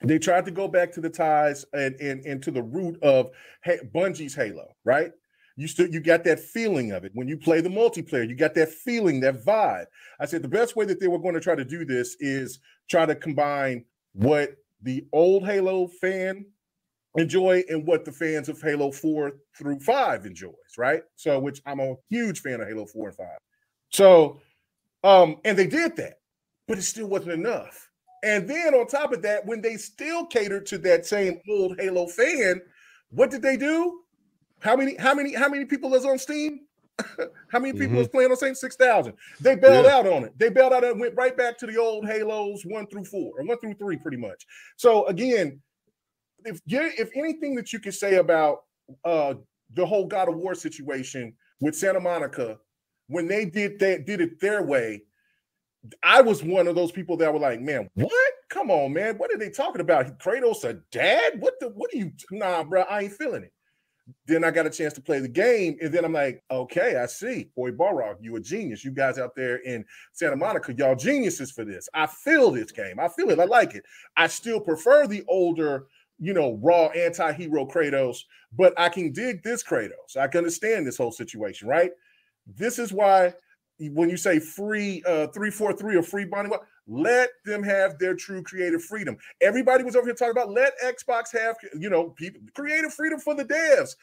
They tried to go back to the ties and and, and to the root of Ha- Bungie's Halo, right? You still you got that feeling of it when you play the multiplayer. You got that feeling, that vibe. I said the best way that they were going to try to do this is try to combine what the old Halo fan enjoy and what the fans of Halo 4 through 5 enjoys, right? So which I'm a huge fan of Halo 4 and 5. So um and they did that, but it still wasn't enough. And then on top of that, when they still catered to that same old Halo fan, what did they do? How many, how many, how many people is on Steam? (laughs) how many people is playing on Steam? Six thousand. They bailed Yeah. out on it. They bailed out and went right back to the old Halos one through four or one through three, pretty much. So again, if if anything that you could say about uh the whole God of War situation with Santa Monica, when they did that, did it their way, I was one of those people that were like, man, what? Come on, man. What are they talking about? Kratos a dad? What the what are you nah, bro? I ain't feeling it. Then I got a chance to play the game, and then I'm like, okay, I see. Boy, Barlog, you a genius. You guys out there in Santa Monica, y'all geniuses for this. I feel this game. I feel it. I like it. I still prefer the older, you know, raw anti-hero Kratos, but I can dig this Kratos. I can understand this whole situation, right? This is why when you say free uh 343 or free Bonnie, let them have their true creative freedom. Everybody was over here talking about let Xbox have, you know, people creative freedom for the devs.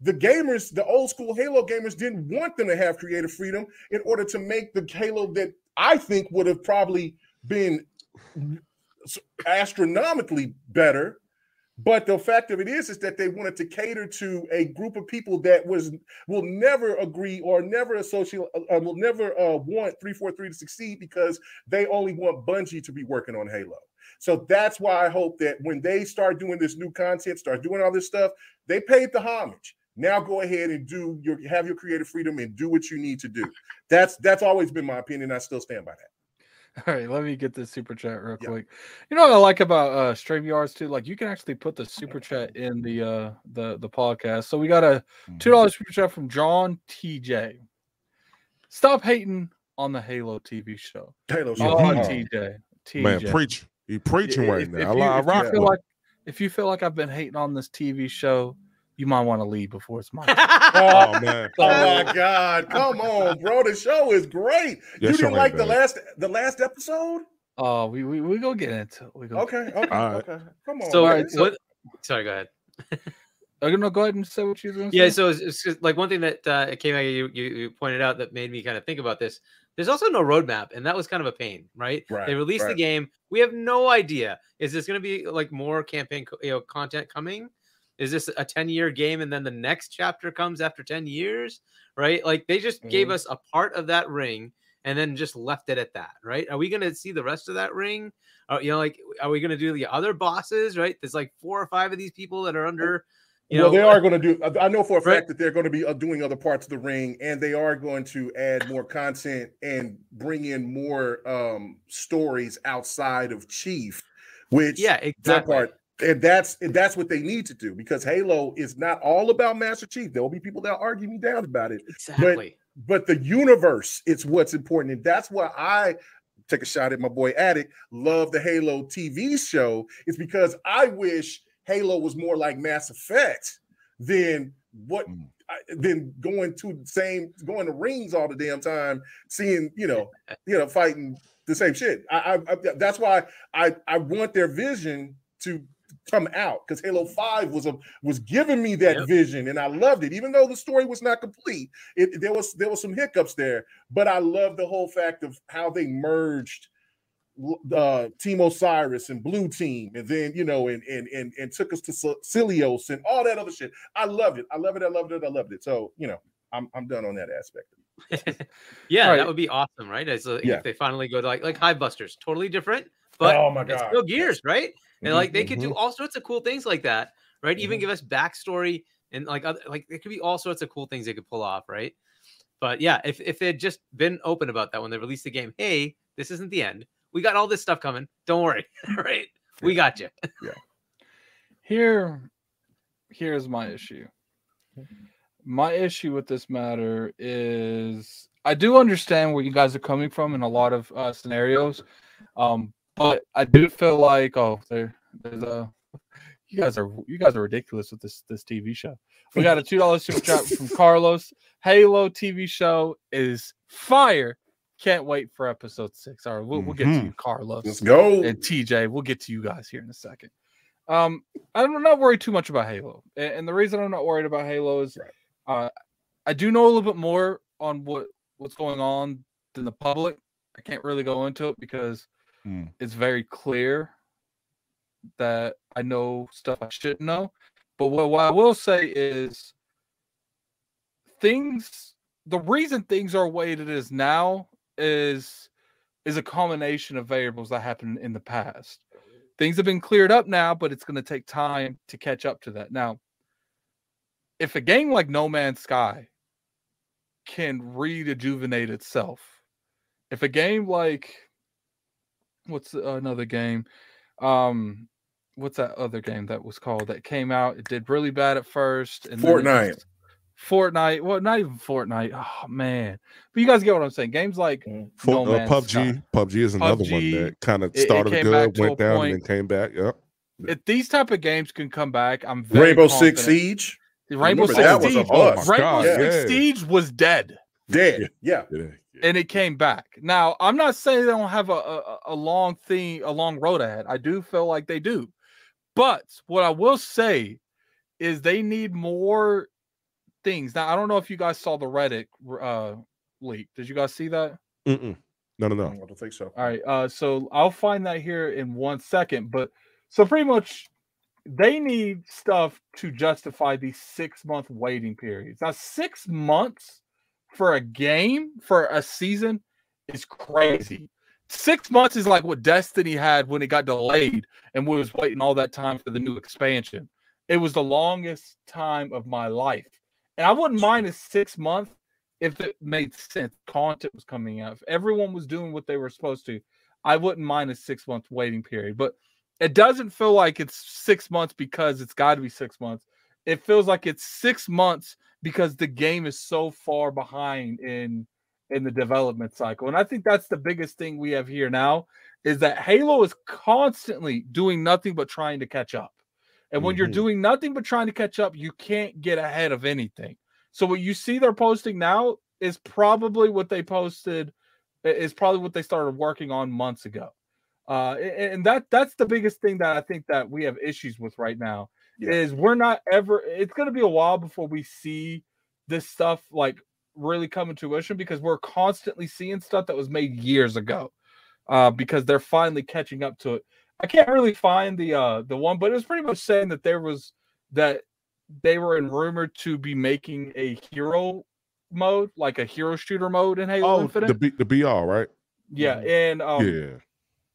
The gamers, the old school Halo gamers didn't want them to have creative freedom in order to make the Halo that I think would have probably been astronomically better. But the fact of it is, is that they wanted to cater to a group of people that was will never agree or never associate, uh, will never uh, want 343 to succeed because they only want Bungie to be working on Halo. So that's why I hope that when they start doing this new content, start doing all this stuff, they paid the homage. Now go ahead and do your have your creative freedom and do what you need to do. That's that's always been my opinion. I still stand by that. (laughs) All right, let me get this super chat real Yeah. quick. You know what I like about uh StreamYards too? Like you can actually put the super chat (laughs) in the uh the the podcast. So we got a two dollars super chat from John TJ. Stop hating on the Halo TV show. Halo Yeah. Oh. TJ. TJ. Man, preach. He preaching right if- now. if I, you- li- I if you rock feel like if you feel like I've been hating on this TV show, you might want to leave before it's my (laughs) turn. Oh man. (laughs) Oh my God! Come on, bro. The show is great. Your you didn't like the last the last episode? Oh, we we we go get into it. We go. Okay, okay, All right. okay. Come on. So, man. what? (laughs) Sorry, go ahead. I'm gonna go ahead and say what you was going to Yeah, say. so it's, it's just like one thing that uh, it came out you, you you pointed out that made me kind of think about this. There's also no roadmap, and that was kind of a pain, right? Right, they released the game. We have no idea. Is this going to be like more campaign co- you know, content coming? Is this a 10 year game and then the next chapter comes after 10 years? Right? Like they just gave Mhm. us a part of that ring and then just left it at that, right? Are we going to see the rest of that ring? Are, you know, like, are we going to do the other bosses, right? There's like four or five of these people that are under, you well, know, they are going to do. I- know for a Right. fact that they're going to be uh, doing other parts of the ring, and they are going to add more content and bring in more um stories outside of Chief. Which yeah, that exactly. part And that's and that's what they need to do because Halo is not all about Master Chief. There will be people that argue me down about it. Exactly. But the universe, it's what's important. And that's why I take a shot at my boy Addict, love the Halo TV show. It's because I wish Halo was more like Mass Effect than what Mm. Than going to the same going to rings all the damn time, seeing you know, (laughs) you know, fighting the same shit. I, I, I that's why I I want their vision to come out because Halo Five was a was giving me that Yep. vision and I loved it, even though the story was not complete. It there was there was some hiccups there, but I love the whole fact of how they merged uh Team Osiris and Blue Team, and then you know, and and and, and took us to Sil- Cilios and all that other shit. I loved it. I love it. I loved it. I loved it. So you know, I'm I'm done on that aspect. (laughs) yeah, Right. that would be awesome, right? As a, Yeah. if they finally go to like like Hive Busters, totally different, but oh my it's god, still Gears, right? And Mhm, like they could Mm-hmm. do all sorts of cool things like that, right? Even Mhm. give us backstory and like other like there could be all sorts of cool things they could pull off, right? But yeah, if if they'd just been open about that when they released the game, hey, this isn't the end. We got all this stuff coming. Don't worry, (laughs) right? We got you. yeah. Here, here's my issue. My issue with this matter is I do understand where you guys are coming from in a lot of uh, scenarios, um, but I do feel like oh, there, there's a you guys are you guys are ridiculous with this this TV show. We got a two dollars super chat (laughs) from Carlos. Halo TV show is fire. Can't wait for episode six. All right, we'll, we'll get to you, Carlos Let's go. and TJ. We'll get to you guys here in a second. Um, I'm not worried too much about Halo, A- and the reason I'm not worried about Halo is, uh, I do know a little bit more on what what's going on than the public. I can't really go into it because Hmm. it's very clear that I know stuff I shouldn't know. But what, what I will say is things the reason things are it is now is is a combination of variables that happened in the past. Things have been cleared up now, but it's going to take time to catch up to that. Now, if a game like No Man's Sky can rejuvenate itself, if a game like what's another game? Um, what's that other game that was called that came out? It did really bad at first, and then it Fortnite. just- Fortnite. Well, not even Fortnite. Oh man, but you guys get what I'm saying. Games like For, No uh, PUBG, Sky. PUBG is another one that kind of it- it started good, went down, point- and then came back. Yep. if these type of games can come back, I'm very Rainbow Six Siege, Rainbow Six that was a Siege. Rainbow God, Six yeah. Siege was dead. dead. Yeah. Yeah. And it came back. Now, I'm not saying they don't have a, a, a long thing, a long road ahead. I do feel like they do. But what I will say is they need more things. Now, I don't know if you guys saw the Reddit uh, leak. Did you guys see that? Mm-mm. No, no, no. I don't think so. All right. Uh, so I'll find that here in one second. But so pretty much they need stuff to justify these six month waiting periods. Now, six months for a game for a season is crazy. Six months is like what Destiny had when it got delayed and we was waiting all that time for the new expansion. It was the longest time of my life. And I wouldn't mind a six month if it made sense. Content was coming out. If everyone was doing what they were supposed to, I wouldn't mind a six month waiting period. But it doesn't feel like it's six months because it's got to be six months. It feels like it's six months because the game is so far behind in in the development cycle. And I think that's the biggest thing we have here now is that Halo is constantly doing nothing but trying to catch up. And when you're Mhm. doing nothing but trying to catch up, you can't get ahead of anything. So what you see they're posting now is probably what they posted is probably what they started working on months ago. Uh, and that that's the biggest thing that I think that we have issues with right now Yeah. is we're not ever. It's going to be a while before we see this stuff like really come into fruition because we're constantly seeing stuff that was made years ago. Uh, because they're finally catching up to it. I can't really find the uh the one, but it was pretty much saying that there was that they were in rumor to be making a hero mode, like a hero shooter mode in Halo Oh, Infinite. the B, the BR, right? yeah, and um, yeah.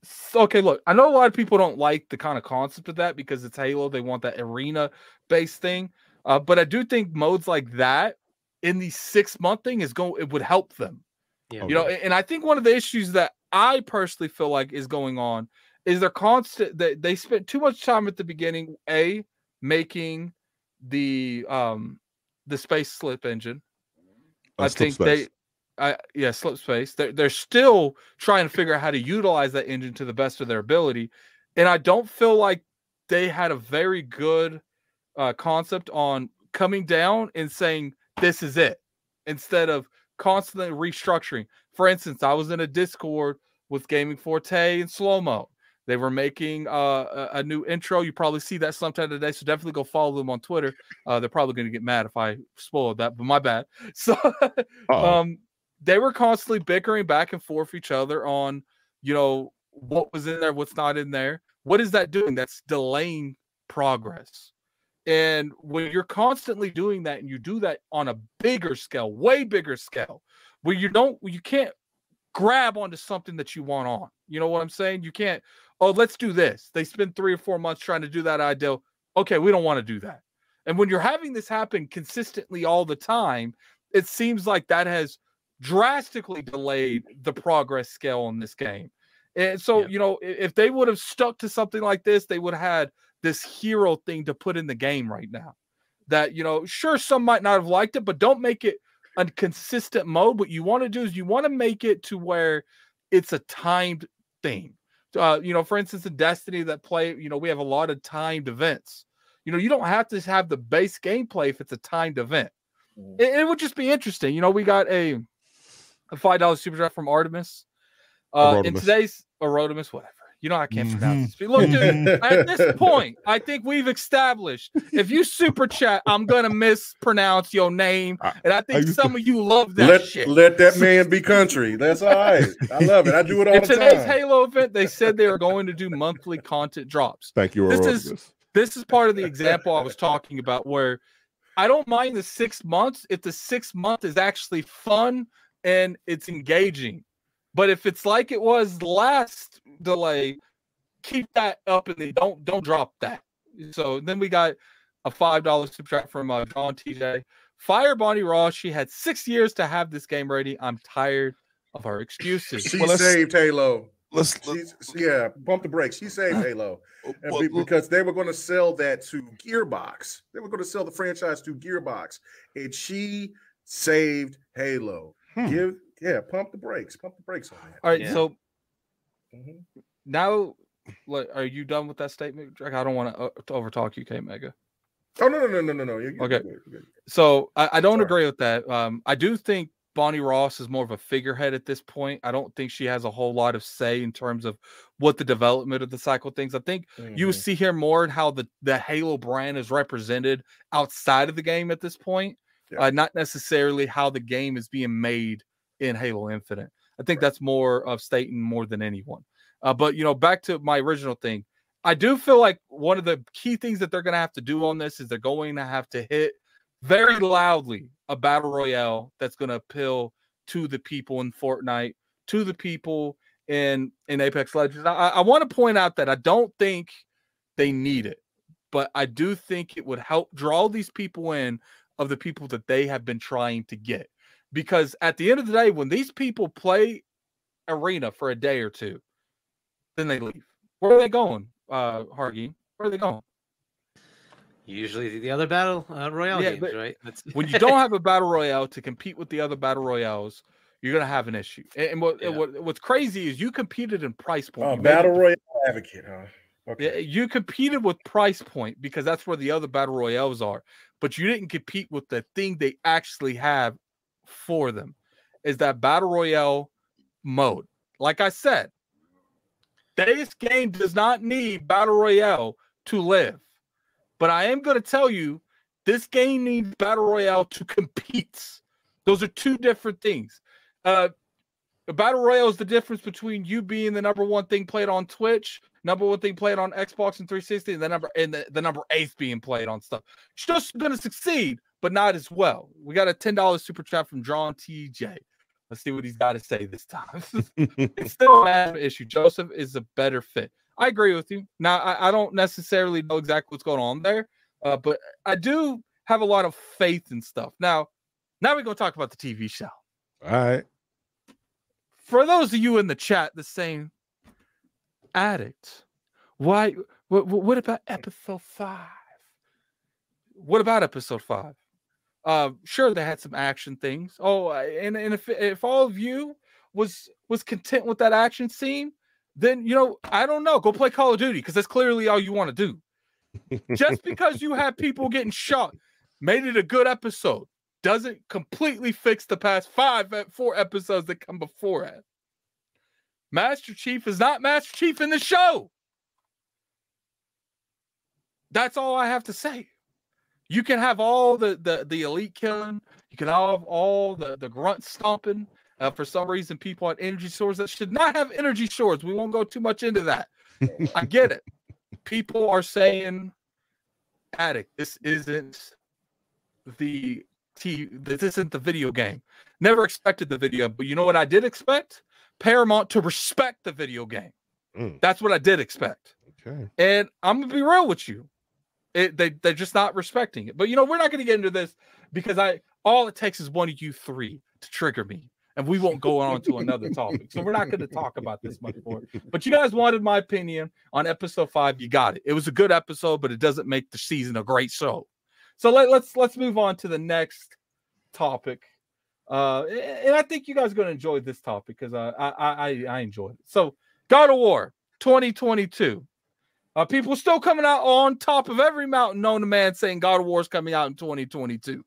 S- okay, look, I know a lot of people don't like the kind of concept of that because it's Halo. They want that arena based thing. Uh, but I do think modes like that in the six month thing is going it would help them. Yeah. You know, and I think one of the issues that I personally feel like is going on is they're constant they, they spent too much time at the beginning a making the um the space slip engine Uh, i think space. they i yeah slip space they're, they're still trying to figure out how to utilize that engine to the best of their ability and i don't feel like they had a very good uh, concept on coming down and saying this is it instead of constantly restructuring for instance i was in a discord with gaming forte and slow mo they were making uh, a, a new intro. You probably see that sometime today, so definitely go follow them on Twitter. Uh, they're probably going to get mad if I spoiled that, but my bad. (laughs) So, um, they were constantly bickering back and forth each other on, you know, what was in there, what's not in there. What is that doing? That's delaying progress. And when you're constantly doing that, and you do that on a bigger scale, way bigger scale, where you don't, you can't grab onto something that you want on. You know what I'm saying? You can't, oh, let's do this. They spend three or four months trying to do that idea. Okay, we don't want to do that. And when you're having this happen consistently all the time, it seems like that has drastically delayed the progress scale in this game. And so, Yeah. you know, if they would have stuck to something like this, they would have had this hero thing to put in the game right now. That, you know, sure, some might not have liked it, but don't make it a consistent mode. What you want to do is you want to make it to where it's a timed thing. Uh, you know, for instance, in Destiny that play, you know, we have a lot of timed events. You know, you don't have to have the base gameplay if it's a timed event. Mhm. It, it would just be interesting. You know, we got a a five dollar super draft from Artemis. Uh, in today's Arotimus, whatever. You know, I can't Mhm. pronounce this. Look, dude, at (laughs) this point, I think we've established if you super chat, I'm gonna mispronounce your name, and I think used some of you love that let shit. let that man be country. That's all right. I love it. I do it (laughs) all In the today's time. Halo event, they said they were going to do monthly content drops. Thank you, This is- This is part of the example I was talking about where I don't mind the six months if the six month is actually fun and it's engaging. But if it's like it was last delay, keep that up and then don't don't drop that. So then we got a five dollar super chat from uh, John TJ. Fire Bonnie Ross. She had six years to have this game ready. I'm tired of her excuses. She Well, let's- saved Halo. Let's She's, yeah, pump the brakes. She (clears throat) saved Halo. And well, be- because they were going to sell that to Gearbox. They were going to sell the franchise to Gearbox, and she saved Halo. Hmm. Give yeah, pump the brakes. Pump the brakes on that. All right, Yeah. so Mhm. now like, are you done with that statement Drake? i don't want to, uh, to overtalk you k mega Oh no no no no no no. You're, you're Okay. you're so i, I don't Sorry. agree with that um i do think bonnie ross is more of a figurehead at this point i don't think she has a whole lot of say in terms of what the development of the cycle things i think you Mhm. see here more in how the the halo brand is represented outside of the game at this point Yeah. uh, not necessarily how the game is being made in halo infinite i think Right. that's more of staten more than anyone uh, but you know back to my original thing i do feel like one of the key things that they're going to have to do on this is they're going to have to hit very loudly a battle royale that's going to appeal to the people in fortnite to the people in in apex legends i, I want to point out that i don't think they need it but i do think it would help draw these people in of the people that they have been trying to get because at the end of the day when these people play arena for a day or two then they leave where are they going uh hargy where are they going Usually the- the other battle uh, royale Yeah, games, right? That's when you don't have a (laughs) battle royale to compete with the other battle royales you're gonna have an issue and, and what, Yeah. what what's crazy is you competed in price point Oh, You made battle royale advocate, huh? Yeah, Okay. you competed with price point because that's where the other battle royales are, but you didn't compete with the thing they actually have for them. Is that battle royale mode? Like I said, this game does not need battle royale to live. But I am going to tell you, this game needs battle royale to compete. Those are two different things. Uh, battle royale is the difference between you being the number one thing played on Twitch, number one thing played on Xbox and 360, and the number and the, the number eighth being played on stuff. Just going to succeed, but not as well. We got a ten dollars super chat from John TJ. Let's see what he's got to say this time. (laughs) it's (laughs) still a bad issue. Joseph is a better fit. I agree with you. Now I, I don't necessarily know exactly what's going on there, uh, but I do have a lot of faith in stuff. Now, now we're going to talk about the TV show All right. for those of you in the chat that's saying, Addict. Why? What, what about episode five? What about episode five? Uh, sure, they had some action things. Oh, and and if if all of you was was content with that action scene, then you know I don't know. Go play Call of Duty because that's clearly all you want to do. Just because you have people getting shot made it a good episode doesn't completely fix the past five four episodes that come before it. Master Chief is not Master Chief in the show. That's all I have to say. You can have all the the, the elite killing. You can have all the the grunt stomping. Uh, for some reason, people on energy swords that should not have energy swords. We won't go too much into that. I get it. People are saying, "Addict, this isn't the T. This isn't the video game." Never expected the video, but you know what I did expect? Paramount to respect the video game. Mm. That's what I did expect. Okay. And I'm gonna be real with you. It, they they're just not respecting it. But you know, we're not going to get into this because I all it takes is one of you three to trigger me, and we won't go on to another topic. So we're not going to talk about this much more. But you guys wanted my opinion on episode five. You got it. It was a good episode, but it doesn't make the season a great show. So let, let's let's move on to the next topic. Uh, and I think you guys are going to enjoy this topic because uh, I, I I enjoyed it. So God of War 2022. Uh, people still coming out on top of every mountain known to man saying God of War is coming out in 2022.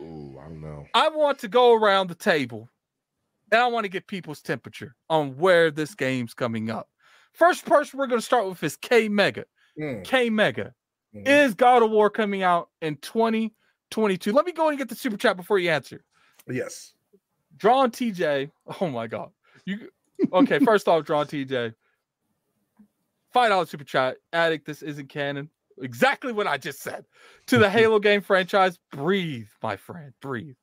Ooh, I don't know. I want to go around the table and I want to get people's temperature on where this game's coming up. First person we're going to start with is K Mega. Mm. K Mega. Mm-hmm. Is God of War coming out in 2022? Let me go and get the super chat before you answer. Yes. John TJ. Oh my God. You okay? (laughs) First off, John TJ. Five dollar super chat. Addict, this isn't canon. Exactly what I just said. To the Halo (laughs) game franchise, breathe, my friend, breathe.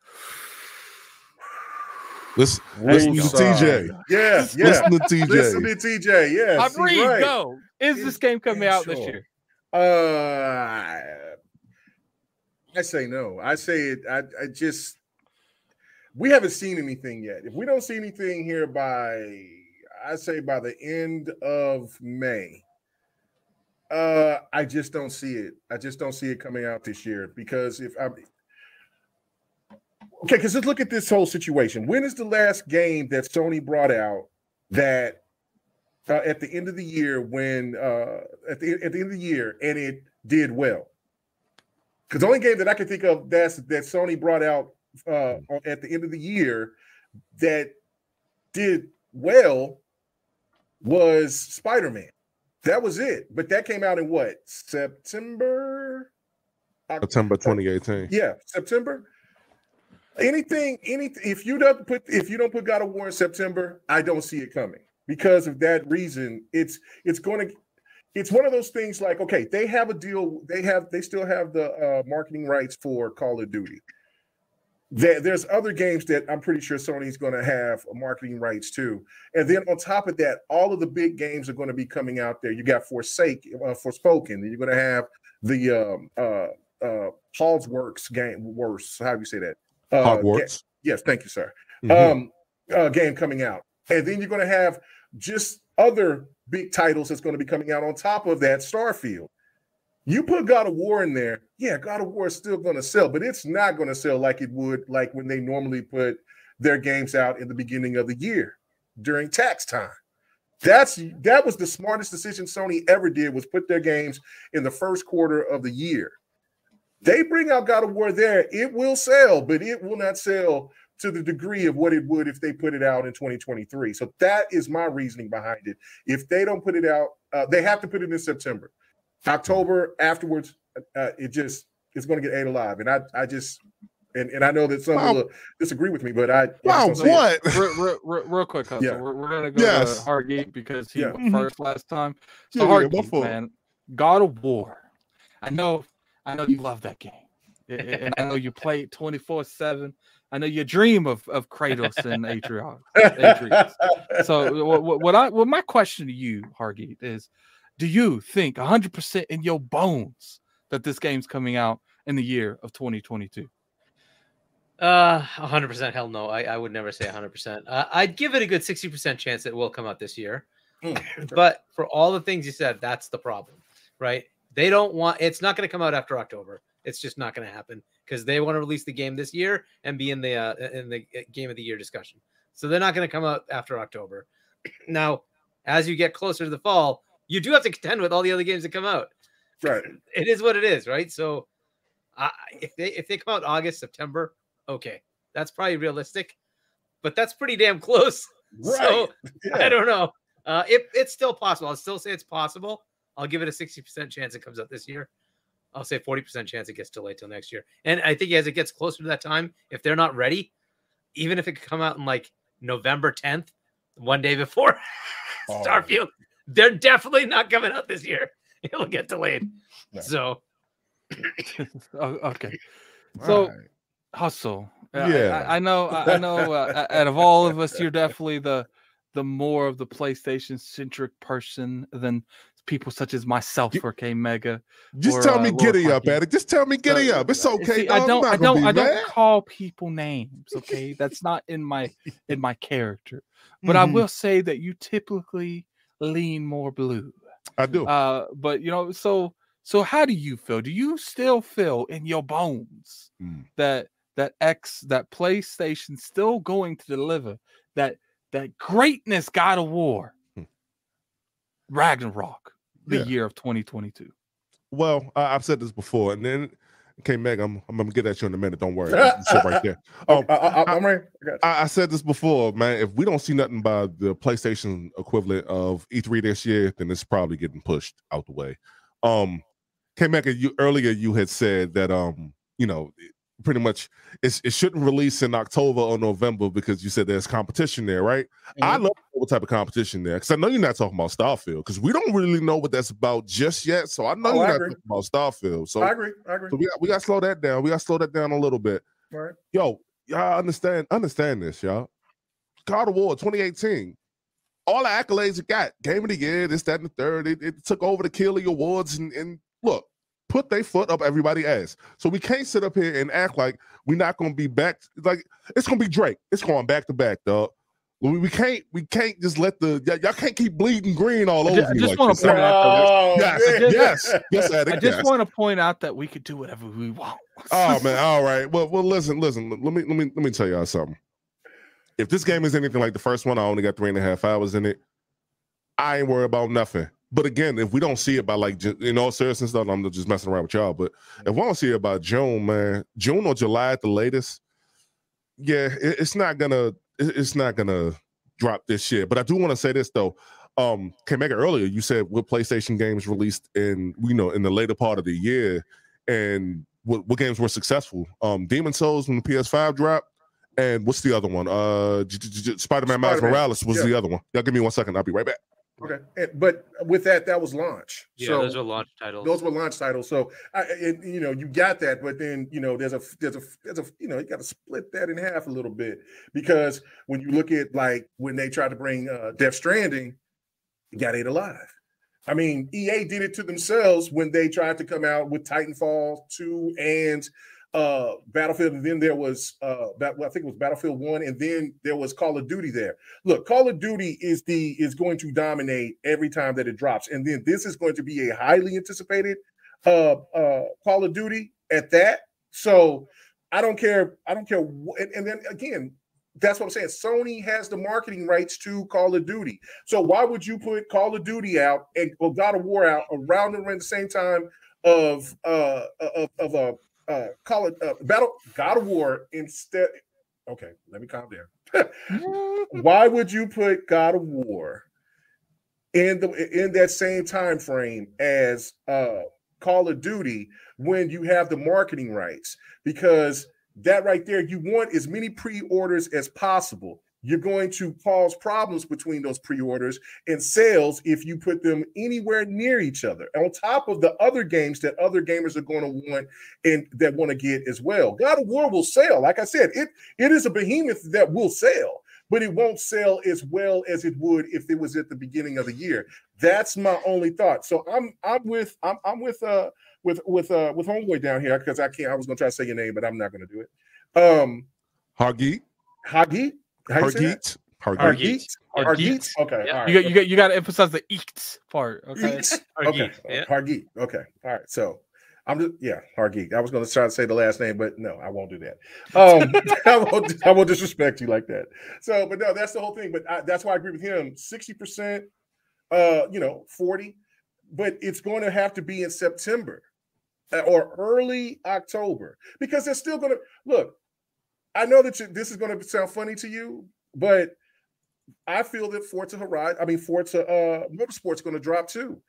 Listen, listen to TJ. Yeah, yeah. Listen to TJ. Listen to TJ. Yeah. I breathe. Right. Go. Is this game coming out sure. this year? Uh, I say no. I say it. I, I just we haven't seen anything yet. If we don't see anything here by I say by the end of May. Uh, I just don't see it. I just don't see it coming out this year because if I'm okay, because let's look at this whole situation. When is the last game that Sony brought out that uh, at the end of the year when uh, at the at the end of the year and it did well? Because the only game that I can think of that's that Sony brought out uh, at the end of the year that did well was Spider Man. That was it. But that came out in what September? September 2018. Yeah, September. Anything, anything. If you don't put, if you don't put God of War in September, I don't see it coming because of that reason. It's it's going to. It's one of those things like okay, they have a deal. They have they still have the uh, marketing rights for Call of Duty there, there's other games that I'm pretty sure Sony's going to have marketing rights to. And then on top of that, all of the big games are going to be coming out there. You got Forsake, uh, Forspoken. You're going to have the um, uh, uh, Hall's Works game. Worse, how do you say that? Uh, Hogwarts. Ga- yes, thank you, sir. Mm-hmm. Um, uh, game coming out, and then you're going to have just other big titles that's going to be coming out on top of that. Starfield. You put God of War in there, yeah, God of War is still going to sell, but it's not going to sell like it would like when they normally put their games out in the beginning of the year during tax time. That's that was the smartest decision Sony ever did was put their games in the first quarter of the year. They bring out God of War there, it will sell, but it will not sell to the degree of what it would if they put it out in 2023. So that is my reasoning behind it. If they don't put it out, uh, they have to put it in September. October afterwards, uh, it just it's going to get ate alive. And I I just and, and I know that some wow. will disagree with me, but I wow what real, real, real, quick, Hustle. Yeah. We're, we're gonna go yes. to Hargeet because he yeah. went first last time. So yeah, Hargeet, yeah, man, God of War. I know, I know you love that game, and I know you play it twenty four seven. I know you dream of of Kratos and Atreus. (laughs) So what, what I what my question to you, Hargeet, is do you think 100% in your bones that this game's coming out in the year of 2022? Uh, 100% hell no. I, I would never say 100%. Uh, I'd give it a good 60% chance it will come out this year. Mm, (laughs) But for all the things you said, that's the problem, right? They don't want it's not going to come out after October. It's just not going to happen because they want to release the game this year and be in the uh, in the game of the year discussion. So they're not going to come out after October. (clears throat) Now, as you get closer to the fall, you do have to contend with all the other games that come out. (laughs) right. It is what it is, right? So, I if they if they come out August September, okay, that's probably realistic, but that's pretty damn close. (laughs) Right. (laughs) So yeah. I don't know. Uh, it, it's still possible. I'll still say it's possible. I'll give it a 60% chance it comes out this year. I'll say 40% chance it gets delayed till next year. And I think as it gets closer to that time, if they're not ready, even if it could come out in like November 10th, one day before Oh. Starfield, they're definitely not coming out this year. (laughs) It'll get delayed. No. So (coughs) Oh, okay. So- Alright. Hustle. Uh, Yeah. I, I know. I I know. Uh, out of all of us, you're definitely the the more of the PlayStation centric person than people such as myself You- or K Mega. just or, tell uh, me Lord giddy up, Frankie. Addict. Just tell me giddy Uh, up. It's okay. See. I don't. I don't. I don't mad. call people names. Okay, that's not in my in my (laughs) character. But Mhm. I will say that you typically lean more blue. I do. Uh, but you know, so so how do you feel? Do you still feel in your bones Mm. that that X that PlayStation still going to deliver that that greatness God of War Hmm. Ragnarok the Yeah. year of 2022? Well, I, I've said this before, and then okay, Meg, I'm, I'm gonna get at you in a minute. Don't worry, (laughs) sit right there. Um, I, I, I'm right. I. I, said this before, man. If we don't see nothing by the PlayStation equivalent of E3 this year, then it's probably getting pushed out the way. Um, K Mecca, you earlier you had said that um, you know, pretty much it's, it shouldn't release in October or November because you said there's competition there, right? I Mhm. love what type of competition there because I know you're not talking about Starfield because we don't really know what that's about just yet. So I know Oh, you're I not agree. talking about Starfield. So, I agree. I agree. so we got we got to slow that down. We got to slow that down a little bit All right. yo, y'all understand understand this, y'all. God of War 2018. All the accolades it got, game of the year, this, that, and the third. It, it took over the Keighley Awards and, and put their foot up everybody ass. So we can't sit up here and act like we're not gonna be back. Like it's gonna be Drake. It's going back to back, dog. We, we can't we can't just let the y'all, y'all can't keep bleeding green all over I you. just like wanna point out Oh, yes, man. yes, yes, (laughs) I Addict, just yes. want to point out that we could do whatever we want. Oh man, all right. Well, well, listen, listen. Let me let me let me tell y'all something. If this game is anything like the first one, I only got three and a half hours in it. I ain't worried about nothing. But again, if we don't see it by like in all seriousness, though, I'm just messing around with y'all. But if we don't see it by June, man, June or July at the latest, yeah, it- it's not gonna it's not gonna drop this year. But I do want to say this though. Um, came back earlier. You said what PlayStation games released in you know in the later part of the year, and what, what games were successful? Um, Demon Souls when the PS5 dropped, and what's the other one? Uh, J- Spider-Man Miles Morales was yeah. the other one. Y'all give me one second. I'll be right back. Okay. And- but with that, that was launch. yeah, so those are launch titles. those were launch titles. So I, it, you know, you got that, but then you know, there's a there's a there's a you know, you got to split that in half a little bit because when you look at like when they tried to bring uh, Death Stranding, you got it Alive. I mean, EA did it to themselves when they tried to come out with Titanfall two and uh Battlefield, and then there was uh that I think it was Battlefield one, and then there was Call of Duty there. Look, Call of Duty is the is going to dominate every time that it drops, and then this is going to be a highly anticipated uh uh Call of Duty at that. So I don't care. I don't care. What, and, and then again, that's what I'm saying. Sony has the marketing rights to Call of Duty. So why would you put Call of Duty out and or God of War out around around the same time of uh of of a uh, call it uh, battle God of War instead? Okay, let me calm down. (laughs) why would you put God of War in the in that same time frame as uh Call of Duty when you have the marketing rights? Because that right there, you want as many pre-orders as possible. You're going to cause problems between those pre-orders and sales if you put them anywhere near each other. On top of the other games that other gamers are going to want and that want to get as well. God of War will sell. Like I said, it it is a behemoth that will sell but it won't sell as well as it would if it was at the beginning of the year. That's my only thought. So I'm I'm with I'm I'm with uh with with uh with homeboy down here because I can't I was gonna try to say your name, but I'm not gonna do it. Um Hargeet, Hagi. How you say? Hargeet, Hargeet. Hargeet. Hargeet. Hargeet. Okay. Yeah. All right. You got you got you got to emphasize the eats part. (laughs) Okay. Eats. Hargeet, Okay. yeah. Hargeet. Okay. All right. So I'm just yeah, Hargeet. I was going to try to say the last name, but no, I won't do that. Um, (laughs) (laughs) I won't. I won't disrespect you like that. So, but no, that's the whole thing. But I, that's why I agree with him. Sixty percent. Uh, you know, forty, but it's going to have to be in September uh, or early October because they're still going to look. I know that you, this is going to sound funny to you, but I feel that Forza Horizon, I mean Forza uh, Motorsport's going to drop too,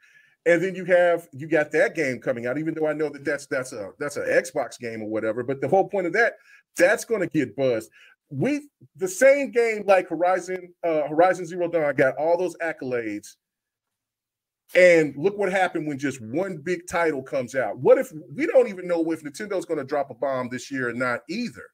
and then you have you got that game coming out. Even though I know that that's that's a that's an Xbox game or whatever, but the whole point of that that's going to get buzzed. We the same game like Horizon uh, Horizon Zero Dawn got all those accolades, and look what happened when just one big title comes out. What if we don't even know if Nintendo's going to drop a bomb this year or not either?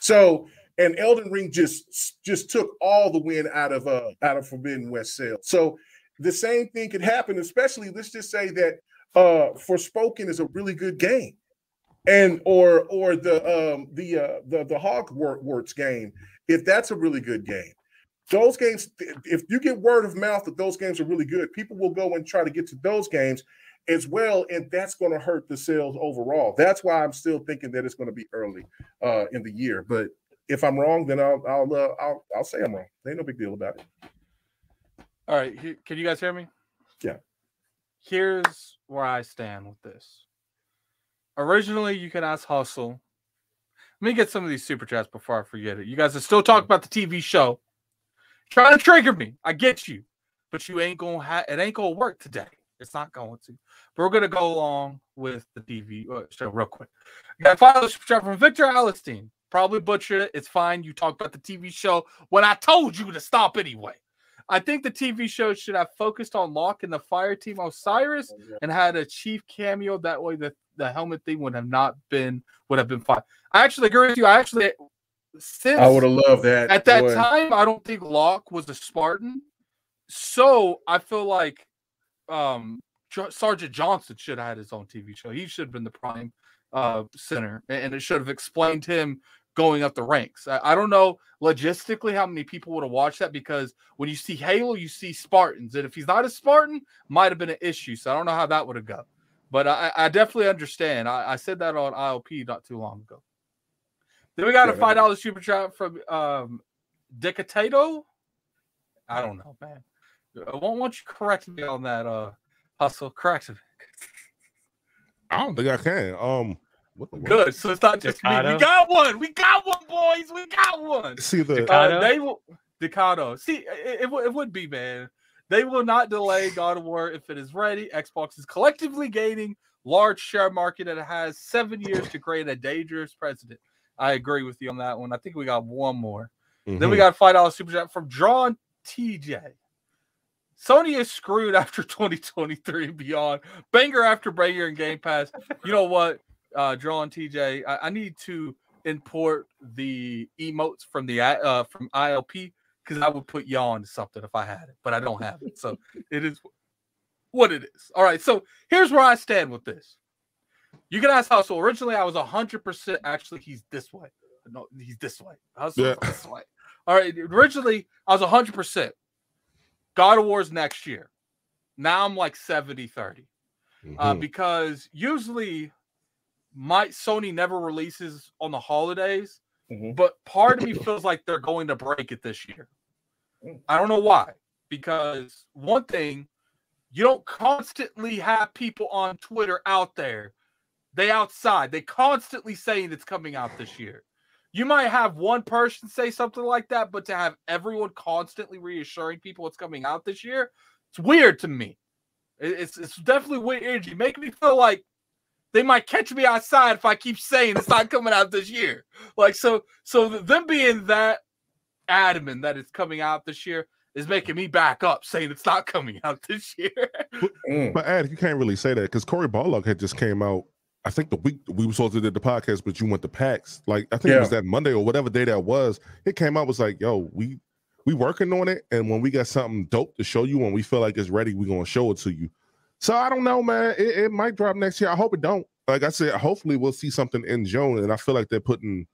So and Elden Ring just just took all the win out of uh out of Forbidden West sales. So the same thing could happen, especially let's just say that uh Forspoken is a really good game. And or or the um the uh the the Hogwarts game, if that's a really good game. Those games, if you get word of mouth that those games are really good, people will go and try to get to those games as well, and that's going to hurt the sales overall. That's why I'm still thinking that it's going to be early uh, in the year. But if I'm wrong, then I'll I'll uh, I'll I'll say I'm wrong. Ain't no big deal about it. All right. Can you guys hear me? Yeah. Here's where I stand with this. Originally, you can ask Hustle. Let me get some of these super chats before I forget it. You guys are still talking about the TV show. Trying to trigger me. I get you. But you ain't gonna have it ain't gonna work today. It's not going to. But we're gonna go along with the TV uh, show real quick. Got a final super from Victor Alistine. Probably butchered it. It's fine. You talked about the TV show when I told you to stop anyway. I think the TV show should have focused on Locke and the fire team Osiris and had a chief cameo. That way, the, the helmet thing would have not been would have been fine. I actually agree with you. I actually since I would have loved that at that boy. time, I don't think Locke was a Spartan. So I feel like um Sergeant Johnson should have had his own TV show. He should have been the prime uh center, and it should have explained him going up the ranks. I, I don't know logistically how many people would have watched that because when you see Halo, you see Spartans, and if he's not a Spartan, might have been an issue. So I don't know how that would have gone. But I, I definitely understand. I, I said that on IOP not too long ago. Then we got a five dollar super chat from um Decatato. I don't know, man. I won't want you to correct me on that uh hustle. Correct me. I don't think I can. Um, what the Good. So it's not just me. We got one. We got one, boys. We got one. See the Decado? Uh, they will Decado. See, it, it, would- it would be, man. They will not delay God of War if it is ready. Xbox is collectively gaining large share market and it has seven years to create a dangerous president. I agree with you on that one. I think we got one more. Then we Mhm. got five dollars super chat from John TJ. Sony is screwed after (laughs) 2023 and beyond. Banger after banger in Game Pass. You know what, uh, John TJ? I, I need to import the emotes from the uh from ILP because I would put yawn to something if I had it, but I don't have it. So (laughs) it is what it is. All right. So here's where I stand with this. You can ask Hustle. Originally, I was 100% actually, he's this way. No, he's this way. Hustle Yeah. this way. All right. Originally, I was 100%. God of War's next year. Now I'm like 70 30 uh, Mhm. because usually my Sony never releases on the holidays, Mhm. but part of me (clears throat) feels like they're going to break it this year. Mm. I don't know why. Because one thing, you don't constantly have people on Twitter out there. They outside. They constantly saying it's coming out this year. You might have one person say something like that, but to have everyone constantly reassuring people it's coming out this year, it's weird to me. It's it's definitely weird. You make me feel like they might catch me outside if I keep saying it's not coming out this year. Like so, so them being that adamant that it's coming out this year is making me back up, saying it's not coming (laughs) out this year. Mm. But Ad, you can't really say that because Cory Barlog had just came out. I think the week we were supposed to do the podcast, but you went to PAX. Like I think it was that Monday or whatever day that was. It came out was like, yo, we we working on it, and when we got something dope to show you, when we feel like it's ready, we're gonna show it to you. So I don't know, man. It, it might drop next year. I hope it don't. Like I said, hopefully we'll see something in June, and I feel like they're putting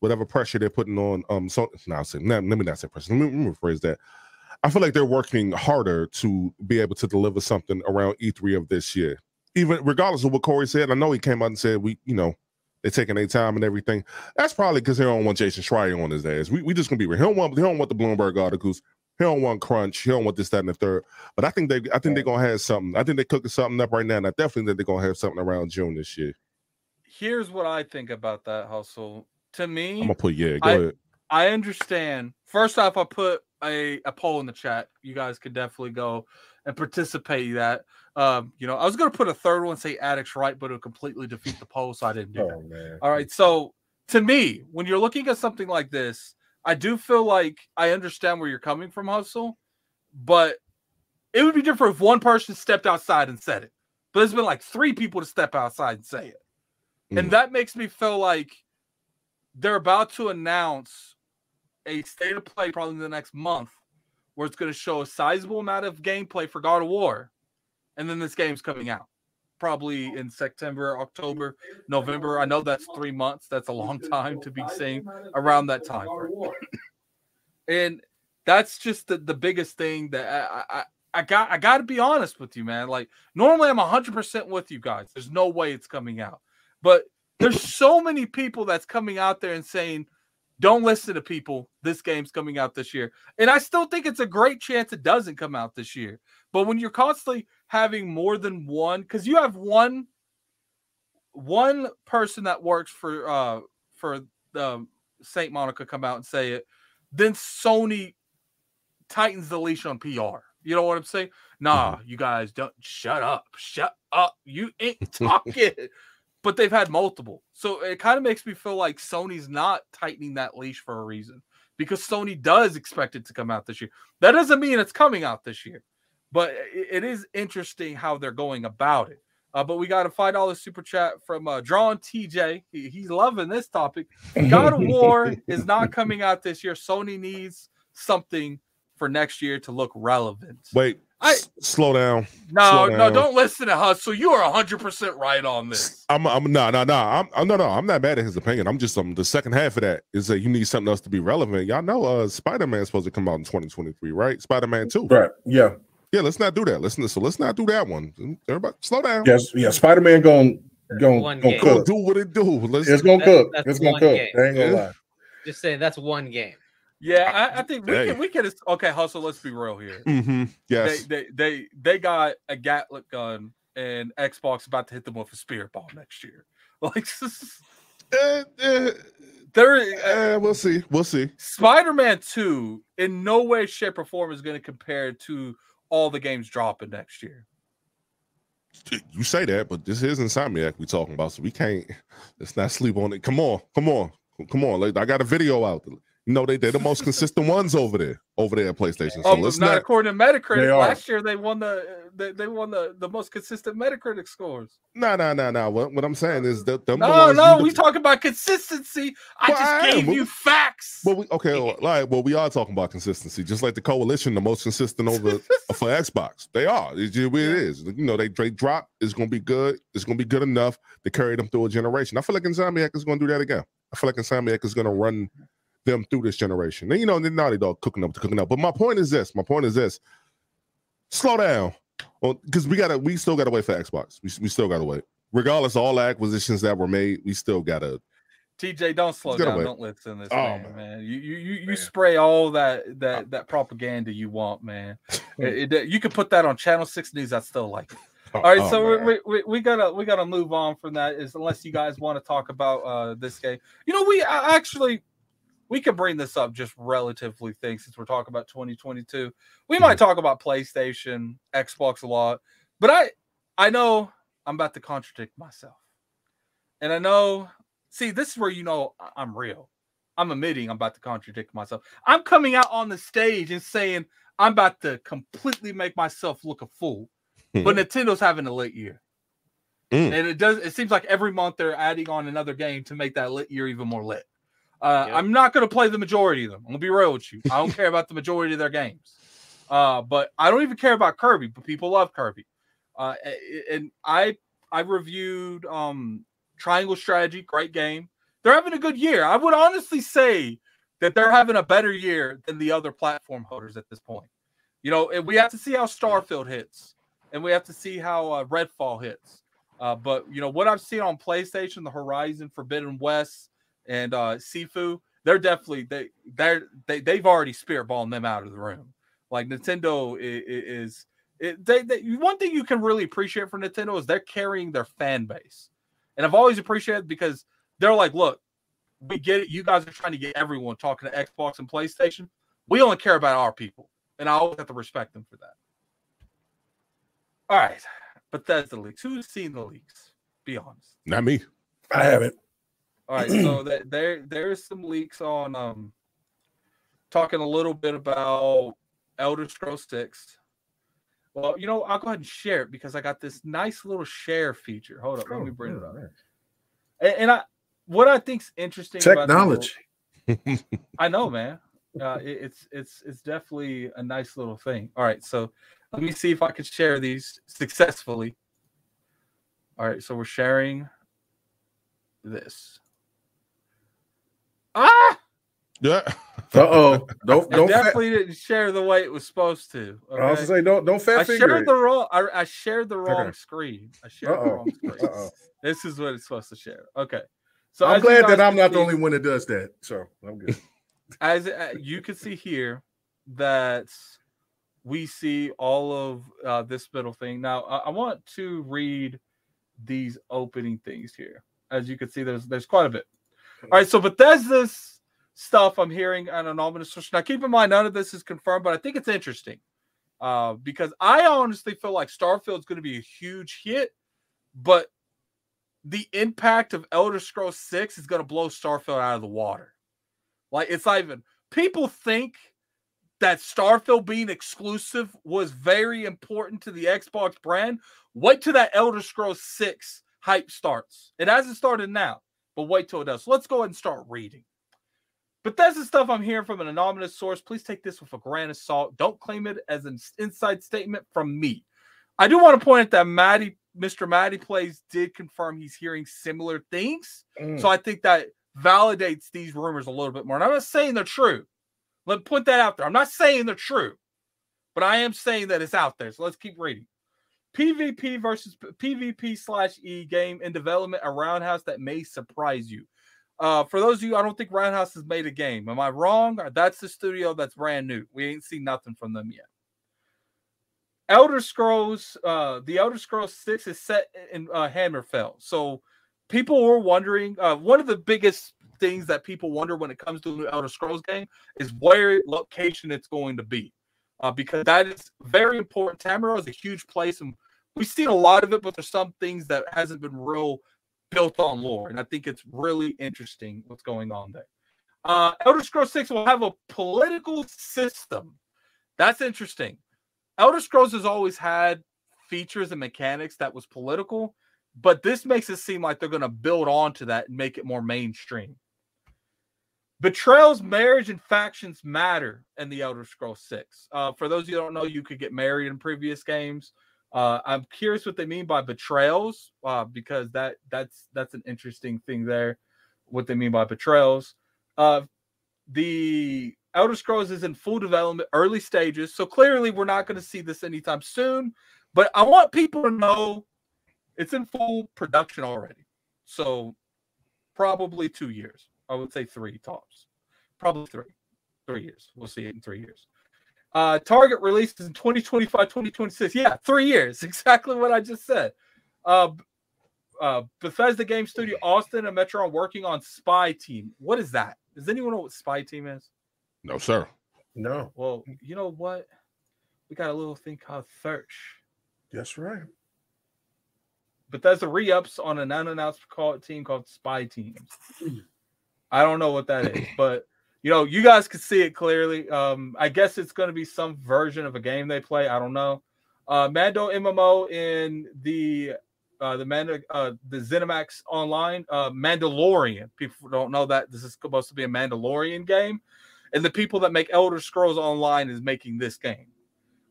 whatever pressure they're putting on. Um, so now say let me not say pressure. Let me, let me rephrase that. I feel like they're working harder to be able to deliver something around E3 of this year. Even regardless of what Cory said, I know he came out and said we, you know, they're taking their time and everything. That's probably because they don't want Jason Schreier on his ass. We, we just gonna be real. He don't want he don't want the Bloomberg articles. He don't want crunch. He don't want this, that, and the third. But I think they I think they're gonna have something. I think they're cooking something up right now, and I definitely think they're gonna have something around June this year. Here's what I think about that hustle. To me, I'm gonna put yeah. Go I- ahead. I understand. First off, I put a, a poll in the chat. You guys could definitely go and participate in that. Um, you know, I was gonna put a third one, say addicts right, but it would completely defeat the poll, so I didn't do that. Oh man. All right. So to me, when you're looking at something like this, I do feel like I understand where you're coming from, Hustle, but it would be different if one person stepped outside and said it. But there's been like three people to step outside and say it. And Mm. that makes me feel like they're about to announce a state of play probably in the next month where it's going to show a sizable amount of gameplay for God of War. And then this game's coming out probably in September, October, November. I know that's three months. That's a long time to be saying around that time. (coughs) and that's just the, the biggest thing that I, I I got I got to be honest with you, man. Like normally I'm 100% with you guys. There's no way it's coming out. But there's so many people that's coming out there and saying don't listen to people. This game's coming out this year. And I still think it's a great chance it doesn't come out this year. But when you're constantly having more than one cuz you have one one person that works for uh for the Santa Monica come out and say it, then Sony tightens the leash on PR. You know what I'm saying? Nah, you guys don't shut up. Shut up. You ain't (laughs) talking. But they've had multiple. So it kind of makes me feel like Sony's not tightening that leash for a reason because Sony does expect it to come out this year. That doesn't mean it's coming out this year, but it- is interesting how they're going about it. Uh, but we got a five dollar super chat from uh, John TJ. He- he's loving this topic. God of War (laughs) is not coming out this year. Sony needs something for next year to look relevant. Wait, I- s- slow down. No, slow no, don't listen to Hustle. You are hundred percent right on this. I'm, I'm no, no, no. I'm, I'm no, no. I'm not mad at his opinion. I'm just um, the second half of that is that you need something else to be relevant. Y'all know, uh, Spider Man's supposed to come out in 2023, right? Spider Man Two. Right. Yeah. Yeah, let's not do that. Listen, so let's not do that one. Everybody, slow down. Yes. Yeah. Spider Man going going One going game. Cook. do what it do. Let's. It's gonna That- cook. that's It's gonna cook. game. They ain't gonna Yeah. lie. Just saying that's one game. Yeah, I, I (laughs) think we Hey. can. We can. Okay, Hustle. Let's be real here. hmm Yes. They, they they they got a Gatling gun, and Xbox about to hit them with a spirit ball next year. (laughs) Like Eh, eh, there, eh, we'll see. We'll see. Spider-Man Two in no way, shape, or form is going to compare to all the games dropping next year. You say that, but this is Insomniac we talking about, so we can't. Let's not sleep on it. Come on, come on, come on. Like, I got a video out. You know they they're the most consistent ones over there, over there at PlayStation. So Oh, let's not, not. according to Metacritic. Last year they won the they, they won the, the most consistent Metacritic scores. No, no, no, no. What, what I'm saying is that them the No, ones no, you- we talk about consistency. I Well, I just am, gave but- you facts. Well, we, okay, all right. Well, we are talking about consistency, just like the coalition, the most consistent over (laughs) for Xbox. They are. It's just what it is. You know, they they drop. It's going to be good. It's going to be good enough to carry them through a generation. I feel like Insomniac is going to do that again. I feel like Insomniac is going to run them through this generation. And you know, they're Naughty Dog cooking up to cooking up. But my point is this. My point is this. Slow down, because we gotta. We still gotta wait for Xbox. We, we still gotta wait. Regardless of all the acquisitions that were made, we still gotta. TJ, don't slow down. away. Don't listen to this Oh, man, man. man. You you you, you Man. spray all that that that propaganda you want, man. (laughs) It- it- you can put that on Channel Six News. I still like it. All right, Oh, so man. we, we, we gotta we gotta move on from that. Is unless you guys want to talk about uh this game. You know, we uh, actually we can bring this up just relatively things since we're talking about 2022. We might talk about PlayStation, Xbox a lot, but I I know I'm about to contradict myself, and I know. See, this is where you know I'm real. I'm admitting I'm about to contradict myself. I'm coming out on the stage and saying I'm about to completely make myself look a fool (laughs) but Nintendo's having a lit year. Mm. And it does it seems like every month they're adding on another game to make that lit year even more lit. Uh, Yep. I'm not going to play the majority of them. I'm going to be real with you. I don't (laughs) care about the majority of their games. Uh, but I don't even care about Kirby, but people love Kirby. Uh, and I I reviewed um, Triangle Strategy, great game. they're having a good year. I would honestly say that they're having a better year than the other platform holders at this point. You know, and we have to see how Starfield hits, and we have to see how uh, Redfall hits. Uh, but you know what I've seen on PlayStation, the Horizon Forbidden West, and uh, Sifu, they're definitely they they're they they've already spiritballing them out of the room. Like Nintendo is, is it, they, they one thing you can really appreciate from Nintendo is they're carrying their fan base, and I've always appreciated because they're like, look, we get it. You guys are trying to get everyone talking to Xbox and PlayStation. We only care about our people, and I always have to respect them for that. All right, the leaks. Who's seen the leaks? Be honest. Not me. I haven't. All right, so (clears throat) that there there's some leaks on um talking a little bit about Elder Scrolls 6. Well, you know, I'll go ahead and share it because I got this nice little share feature. Hold up, let me bring it up. And, and I what I think's interesting Technology. About the, I know, (laughs) man. Uh, it, it's it's it's definitely a nice little thing. All right, so let me see if I can share these successfully. All right, so we're sharing this. Ah! Yeah. Uh oh. Don't don't. Fat, definitely didn't share the way it was supposed to. I was gonna say don't don't fat I finger. shared it. the wrong. I, I shared the wrong Okay. screen. I shared the Uh-oh. wrong screen. Uh-oh. This is what it's supposed to share. Okay. So I'm glad that I'm can not the only one that does that. So I'm good. (laughs) (laughs) as uh, you can see here that we see all of uh, this middle thing. Now, I, I want to read these opening things here. As you can see, there's there's quite a bit. All right, so Bethesda's stuff I'm hearing on an ominous switch. Now, keep in mind, none of this is confirmed, but I think it's interesting uh, because I honestly feel like Starfield's going to be a huge hit, but the impact of Elder Scrolls 6 is going to blow Starfield out of the water. Like it's not even people think that Starfield being exclusive was very important to the Xbox brand. Wait till that Elder Scrolls 6 hype starts. It hasn't started now, but wait till it does. So let's go ahead and start reading. But that's the stuff I'm hearing from an anonymous source. Please take this with a grain of salt. Don't claim it as an inside statement from me. I do want to point out that Maddie, Mr. Maddie Plays did confirm he's hearing similar things. Mm. So I think that validates these rumors a little bit more. And I'm not saying they're true. Let me put that out there. I'm not saying they're true, but I am saying that it's out there. So let's keep reading. PvP versus PvP slash E game in development, a roundhouse that may surprise you. Uh, for those of you, I don't think Roundhouse has made a game. Am I wrong? That's the studio that's brand new. We ain't seen nothing from them yet. Elder Scrolls, uh, the Elder Scrolls 6 is set in uh, Hammerfell. So people were wondering, uh, one of the biggest things that people wonder when it comes to a new Elder Scrolls game is where location it's going to be. Uh, because that is very important. Tamriel is a huge place, and we've seen a lot of it, but there's some things that hasn't been real built on lore, and I think it's really interesting what's going on there. Uh, Elder Scrolls 6 will have a political system. That's interesting. Elder Scrolls has always had features and mechanics that was political, but this makes it seem like they're going to build onto that and make it more mainstream. Betrayals, marriage, and factions matter in the Elder Scrolls 6. Uh, for those you who don't know, you could get married in previous games. Uh, I'm curious what they mean by betrayals, uh, because that that's that's an interesting thing there. What they mean by betrayals. Uh, the Elder Scrolls is in full development, early stages, so clearly we're not going to see this anytime soon. But I want people to know it's in full production already. So probably two years. I would say three tops. Probably three. Three years. We'll see it in three years. Uh, Target released in 2025, 2026. Yeah, three years. (laughs) Exactly what I just said. Uh, b- uh, Bethesda Game Studio Austin and Metro are working on Spy Team. What is that? Does anyone know what Spy Team is? No, sir. No, Well, you know what? We got a little thing called Search. that's right. Bethesda re-ups on an unannounced call team called Spy Teams. (clears throat) I don't know what that is, (clears throat) but you know, you guys can see it clearly. Um, I guess it's going to be some version of a game they play. I don't know. Uh, Mando MMO in the uh, the Mando uh, the ZeniMax Online uh, Mandalorian. People don't know that this is supposed to be a Mandalorian game, and the people that make Elder Scrolls Online is making this game.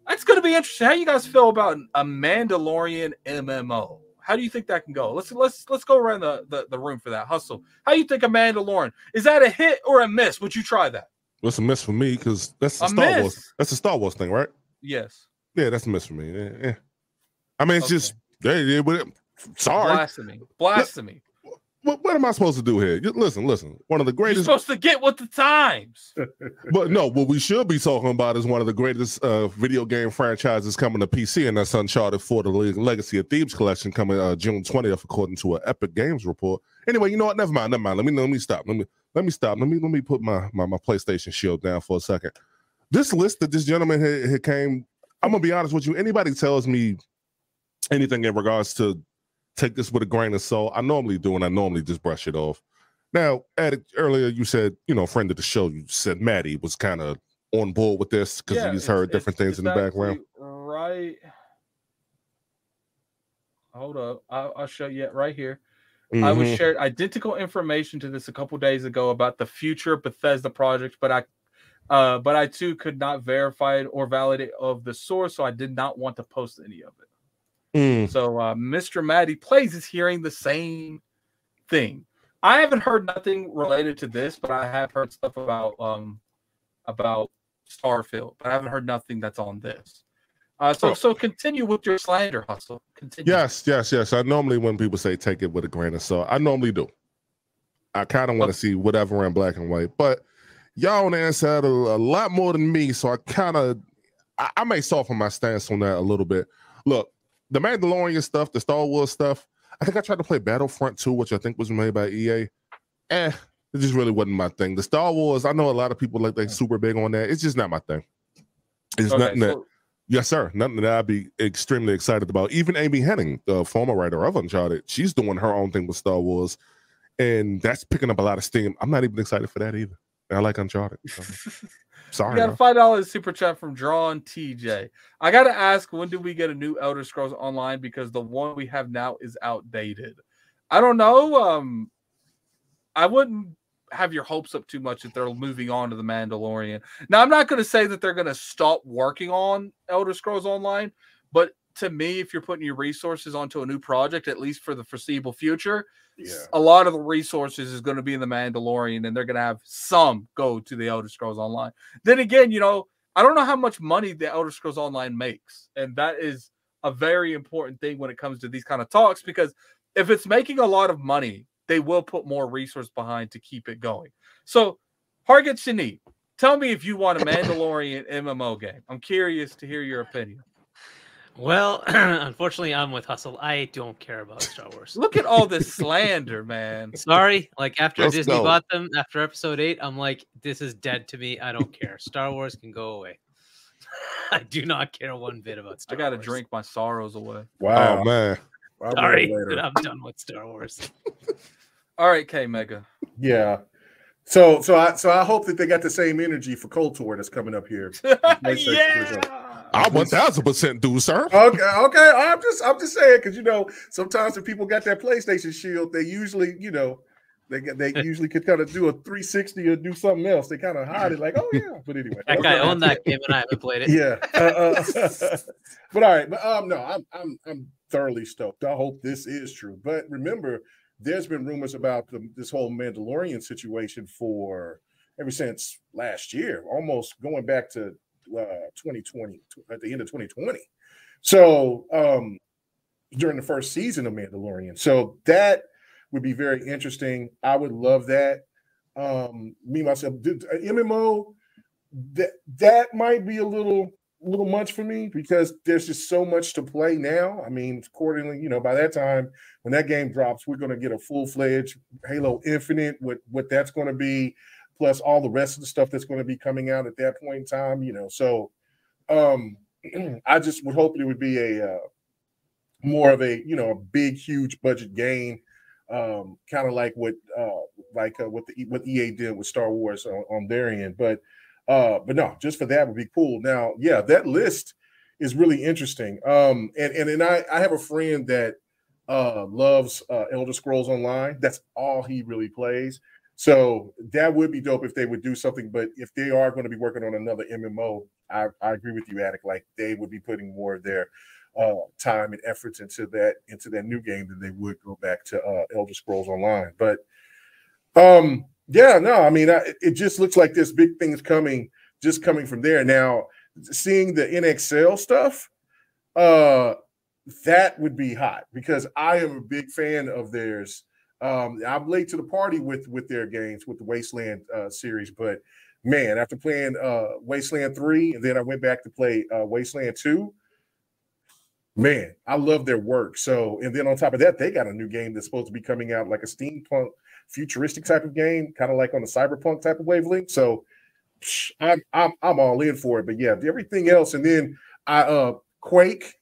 That's going to be interesting. How you guys feel about a Mandalorian MMO? How do you think that can go? Let's let's let's go around the, the, the room for that hustle. How do you think a Mandalorian is that a hit or a miss? Would you try that? What's a miss for me? Because that's a, A Star miss? Wars. That's a Star Wars thing, right? Yes. Yeah, that's a miss for me. Yeah, yeah. I mean, it's Okay. just yeah, but it- sorry. Blasphemy. Blasphemy. What, what am I supposed to do here? You- Listen, listen. One of the greatest. You're greatest, supposed to get with the times. (laughs) but no, what we should be talking about is one of the greatest uh, video game franchises coming to PC, and that's Uncharted 4: The Legacy of Thieves collection coming uh, June 20th, according to an Epic Games report. Anyway, you know what? Never mind. Never mind. Let me let me stop. Let me let me stop. Let me let me put my my, my PlayStation Shield down for a second. This list that this gentleman had, had came. I'm gonna be honest with you. Anybody tells me anything in regards to take this with a grain of salt, I normally do, and I normally just brush it off. Now, Ed, earlier you said, you know, friend of the show, you said Maddie was kind of on board with this because Yeah, he's heard different things in the background. Right. Hold up. I'll, I'll show you it right here. I was Mhm. shared identical information to this a couple days ago about the future Bethesda project, but I uh but I too could not verify it or validate of the source, so I did not want to post any of it. Mm. So uh Mr. Maddie plays is hearing the same thing. I haven't heard nothing related to this, but I have heard stuff about um about Starfield, but I haven't heard nothing that's on this. Uh, so Oh. so continue with your slander hustle. Continue. Yes, yes, yes. I normally, when people say take it with a grain of salt, I normally do. I kind of want to see whatever in black and white, but y'all on the inside a, a lot more than me, so I kind of, I, I may soften my stance on that a little bit. Look, the Mandalorian stuff, the Star Wars stuff. I think I tried to play Battlefront 2, which I think was made by EA. Eh, it just really wasn't my thing. The Star Wars, I know a lot of people like like super big on that. It's just not my thing. It's Okay, nothing that Yes, sir. Nothing that I'd be extremely excited about. Even Amy Hennig, the former writer of Uncharted, she's doing her own thing with Star Wars, and that's picking up a lot of steam. I'm not even excited for that either. I like Uncharted. so, (laughs) We got a five dollars super chat from John TJ. I gotta ask, when do we get a new Elder Scrolls Online? Because the one we have now is outdated. I don't know. Um, I wouldn't have your hopes up too much if they're moving on to the Mandalorian. Now, I'm not going to say that they're going to stop working on Elder Scrolls Online, but to me, if you're putting your resources onto a new project, at least for the foreseeable future, Yeah. a lot of the resources is going to be in the Mandalorian, and they're going to have some go to the Elder Scrolls Online. Then again, you know, I don't know how much money the Elder Scrolls Online makes, and that is a very important thing when it comes to these kind of talks because if it's making a lot of money, they will put more resource behind to keep it going. So, Hargeet Shani, tell me if you want a Mandalorian MMO game. I'm curious to hear your opinion. Well, (clears throat) unfortunately, I'm with Hustle. I don't care about Star Wars. Look at all this (laughs) slander, man. Sorry, like after Let's Disney go. bought them after Episode Eight, I'm like, this is dead to me. I don't care. Star Wars can go away. (laughs) I do not care one bit about Star Wars. I got to drink my sorrows away. Wow. Oh man. I'll Sorry, I'm done with Star Wars. (laughs) All right, K Mega. Yeah. So so I so I hope that they got the same energy for KOTOR that's coming up here. yeah. I one thousand percent do, sir. Okay, okay. I'm just I'm just saying because you know sometimes when people got that PlayStation Shield, they usually you know they they usually could kind of do a 360 or do something else. They kind of hide it like oh yeah. But anyway, That guy okay. owned that (laughs) game and I haven't played it. Yeah. Uh, uh, (laughs) but all right, but um, no, I'm I'm I'm thoroughly stoked. I hope this is true. But remember, there's been rumors about the, this whole Mandalorian situation for ever since last year, almost going back to 2020 at the end of 2020. So um, during the first season of Mandalorian, so that would be very interesting. I would love that. Um, me myself, did- uh, MMO that that might be a little little much for me because there's just so much to play now. I mean, accordingly, you know, by that time when that game drops, we're going to get a full fledged Halo Infinite. What what that's going to be, plus all the rest of the stuff that's going to be coming out at that point in time. You know, so um, (clears throat) I just would hope it would be a uh, more of a you know a big huge budget game. Um, kind of like what uh like uh, what the what EA did with Star Wars on, on their end, but uh, but no, just for that would be cool. Now, yeah, that list is really interesting. Um, and and and I I have a friend that uh loves uh Elder Scrolls Online. That's all he really plays. So that would be dope if they would do something. But if they are going to be working on another MMO, I, I agree with you, Addict. Like they would be putting more of their uh, time and efforts into that into that new game than they would go back to uh, Elder Scrolls Online. But um, yeah, no, I mean, I, it just looks like there's big things coming, just coming from there. Now, seeing the inXile stuff, uh, that would be hot because I am a big fan of theirs. Um, I'm late to the party with with their games with the Wasteland uh, series, but man, after playing uh, Wasteland three and then I went back to play uh, Wasteland two, man, I love their work. So, and then on top of that, they got a new game that's supposed to be coming out like a steampunk futuristic type of game, kind of like on the cyberpunk type of wavelength. So, I'm I'm I'm all in for it. But yeah, everything else, and then I uh Quake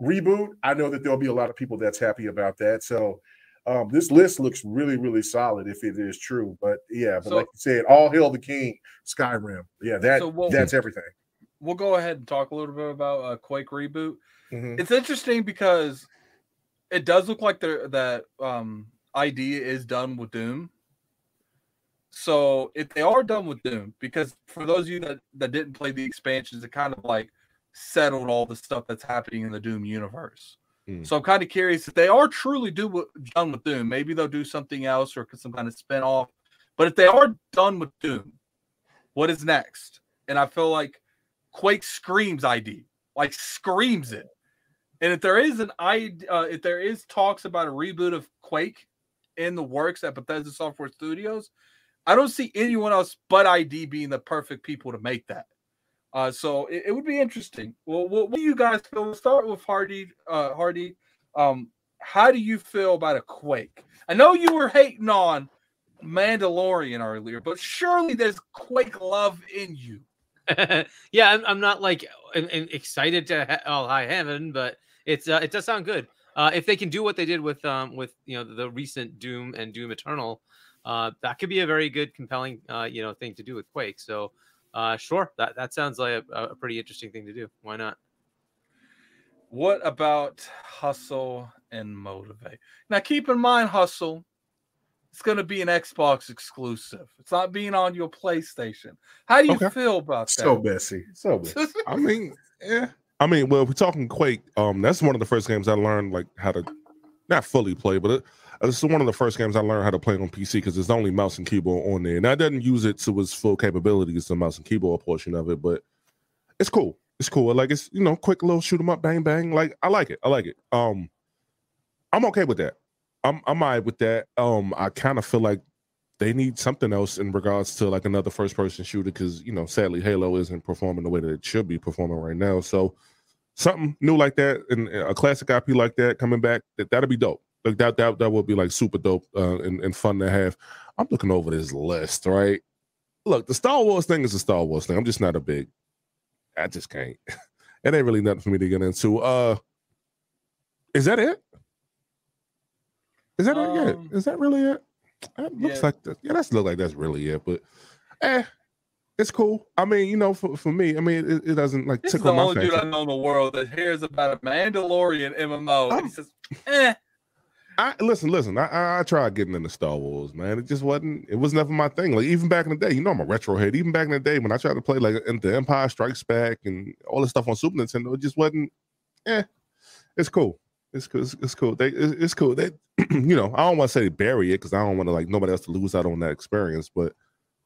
reboot. I know that there'll be a lot of people that's happy about that. So. Um, this list looks really, really solid if it is true. But yeah, but So- like you said, all hail the king, Skyrim. Yeah, that So what- that's everything. We'll go ahead and talk a little bit about uh, Quake reboot. Mhm. It's interesting because it does look like the that um ID is done with Doom. So if they are done with Doom, because for those of you that, that didn't play the expansions, it kind of like settled all the stuff that's happening in the Doom universe. Hmm. So I'm kind of curious if they are truly do with, done with Doom. Maybe they'll do something else or some kind of spin off. But if they are done with Doom, what is next? And I feel like Quake screams ID, like screams it. And if there is an I, uh, if there is talks about a reboot of Quake in the works at Bethesda Software Studios, I don't see anyone else but ID being the perfect people to make that. Uh, so it, it would be interesting. Well, what, what do you guys feel? We'll start with Hardy. Uh, Hardy, um, how do you feel about a Quake? I know you were hating on Mandalorian earlier, but surely there's Quake love in you. (laughs) yeah, I'm, I'm not like excited to ha- oh high heaven, but it's uh, it does sound good. Uh, if they can do what they did with um with you know the recent Doom and Doom Eternal, uh, that could be a very good, compelling uh, you know thing to do with Quake. So uh, sure, that that sounds like a, a pretty interesting thing to do. Why not? What about hustle and motivate? Now, keep in mind, hustle. It's going to be an Xbox exclusive. It's not being on your PlayStation. How do you Okay. feel about that? So messy. So messy. (laughs) I mean, yeah. I mean, well, if we're talking Quake, um, that's one of the first games I learned like how to not fully play, but it, it's one of the first games I learned how to play on PC because there's only mouse and keyboard on there, and I didn't use it to its full capabilities, the mouse and keyboard portion of it. But it's cool. It's cool. Like it's you know, quick little shoot 'em up, bang bang. Like I like it. I like it. Um, I'm okay with that. I'm I'm alright with that. Um, I kind of feel like they need something else in regards to like another first person shooter because you know sadly halo isn't performing the way that it should be performing right now so something new like that and a classic ip like that coming back that, that'd be dope like that that, that would be like super dope uh, and, and fun to have i'm looking over this list right look the star wars thing is a star wars thing i'm just not a big i just can't (laughs) it ain't really nothing for me to get into uh is that it is that it yeah Um, is that really it that looks yeah. like that. Yeah, that's look like that's really it. But eh, it's cool. I mean, you know, for, for me, I mean, it, it doesn't like This is tickle the my only dude I know in the world that hears about a Mandalorian MMO. I'm- he says, eh. I listen, listen. I, I tried getting into Star Wars, man. It just wasn't. It was never my thing. Like even back in the day, you know, I'm a retro head. Even back in the day when I tried to play like the Empire Strikes Back and all this stuff on Super Nintendo, it just wasn't. Eh, it's cool. It's cool. It's, it's cool. They, it's, it's cool. They, (clears throat) you know, I don't want to say bury it because I don't want to like nobody else to lose out on that experience. But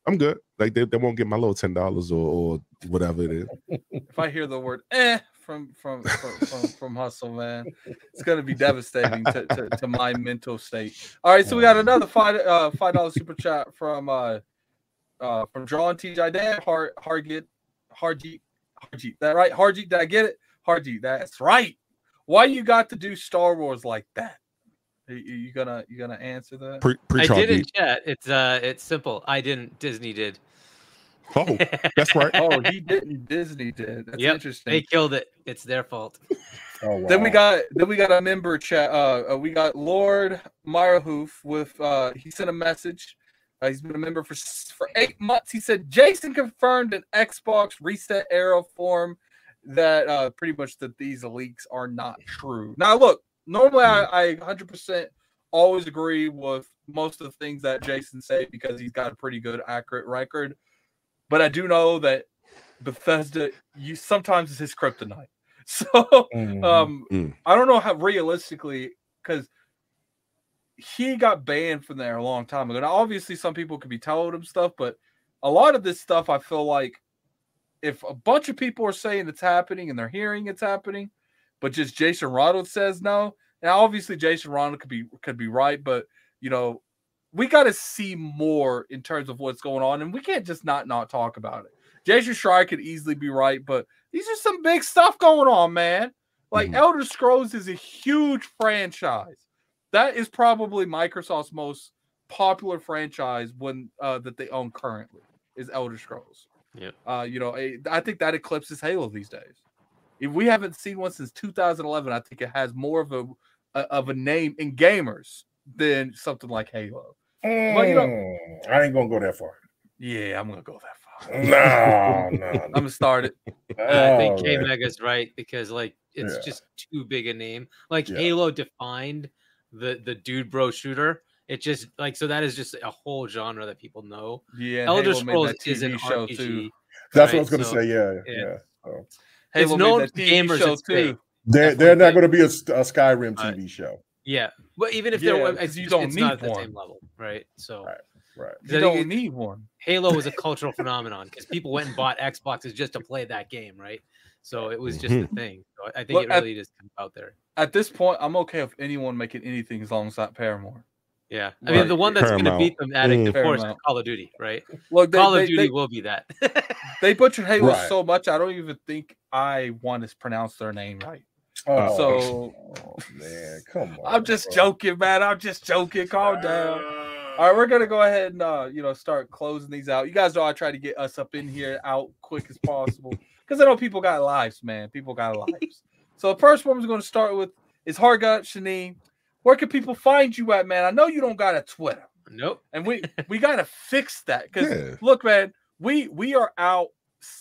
I'm good. Like they, they won't get my little ten dollars or, or whatever it is. (laughs) If I hear the word eh from from from, from, from Hustle, man, it's gonna be devastating to, to, to my mental state. All right, so we got another five uh five dollar super chat from uh uh from John T. Dan Hard Hargeet Hargeet Hargeet. That right? Hargeet, did I get it? Hargeet, that's right. Why you got to do Star Wars like that? Are you, you gonna you gonna answer that? Pre, I did in chat. It's uh, it's simple. I didn't. Disney did. Oh, that's right. (laughs) Oh, he didn't. Disney did. That's Yep, interesting. they killed it. It's their fault. (laughs) Oh, wow. Then we got then we got a member chat. Uh, uh, we got Lord Meyerhoof with uh, he sent a message. Uh, he's been a member for for eight months. He said Jason confirmed an Xbox ResetEra form that uh, pretty much that these leaks are not true. Now look, normally I, I 100% always agree with most of the things that Jason said because he's got a pretty good accurate record. But I do know that Bethesda, you sometimes is his kryptonite. (laughs) So Mhm. um Mm. I don't know how realistically because he got banned from there a long time ago. Now, obviously, some people could be telling him stuff, but a lot of this stuff, I feel like if a bunch of people are saying it's happening and they're hearing it's happening, but just Jason Ronald says no. Now, obviously, Jason Ronald could be could be right, but you know, we got to see more in terms of what's going on, and we can't just not not talk about it. Jason Schreier could easily be right, but these are some big stuff going on, man. Like Mhm. Elder Scrolls is a huge franchise. That is probably Microsoft's most popular franchise when uh, that they own currently is Elder Scrolls. Yeah, Uh, you know, I think that eclipses Halo these days. If we haven't seen one since 2011, I think it has more of a, a of a name in gamers than something like Halo. Well, you know- Mm, I ain't gonna go that far. Yeah, I'm gonna go that far. No, no. (laughs) I'm gonna start it. I think K. Mega's right because like it's Yeah. just too big a name. Like Yeah. Halo defined the the dude bro shooter. It just like so that is just a whole genre that people know. Yeah, Elder Halo made Scrolls that is an show RPG. too. That's what I was gonna So, say. Yeah, yeah. yeah. So Halo It's known TV gamers, show it's big. they're Definitely they're not gonna be a, a Skyrim Right. TV show, Yeah, but even if Yeah, there was, 'cause it's, you just- don't it's not at need the one. same level, right? So Right. right? You don't it- need one. Halo was a (laughs) cultural phenomenon because people went and bought Xboxes just to play that game, right? So it was just a mm-hmm. thing. So I think Look, it at- really just comes out there. At this point, I'm okay with anyone making anything as long as not Paramount. Yeah, I mean Right. the one that's going to beat them at it, of course, is Call of Duty, right? (laughs) Look, they, Call they, of Duty they, will be that. they butchered Halo Right. so much, I don't even think I want to pronounce their name right. Oh, So oh, man, come on. I'm just bro. joking, man. I'm just joking. Calm down. All right, we're gonna go ahead and uh, you know start closing these out. You guys know I try to get us up in here out quick as possible because I know people got lives, man. People got lives. So the first one we're going to start with is Hargeet Chani. Where can people find you at, man? I know you don't got a Twitter, nope. and we we gotta fix that because Yeah. look, man, we we are out.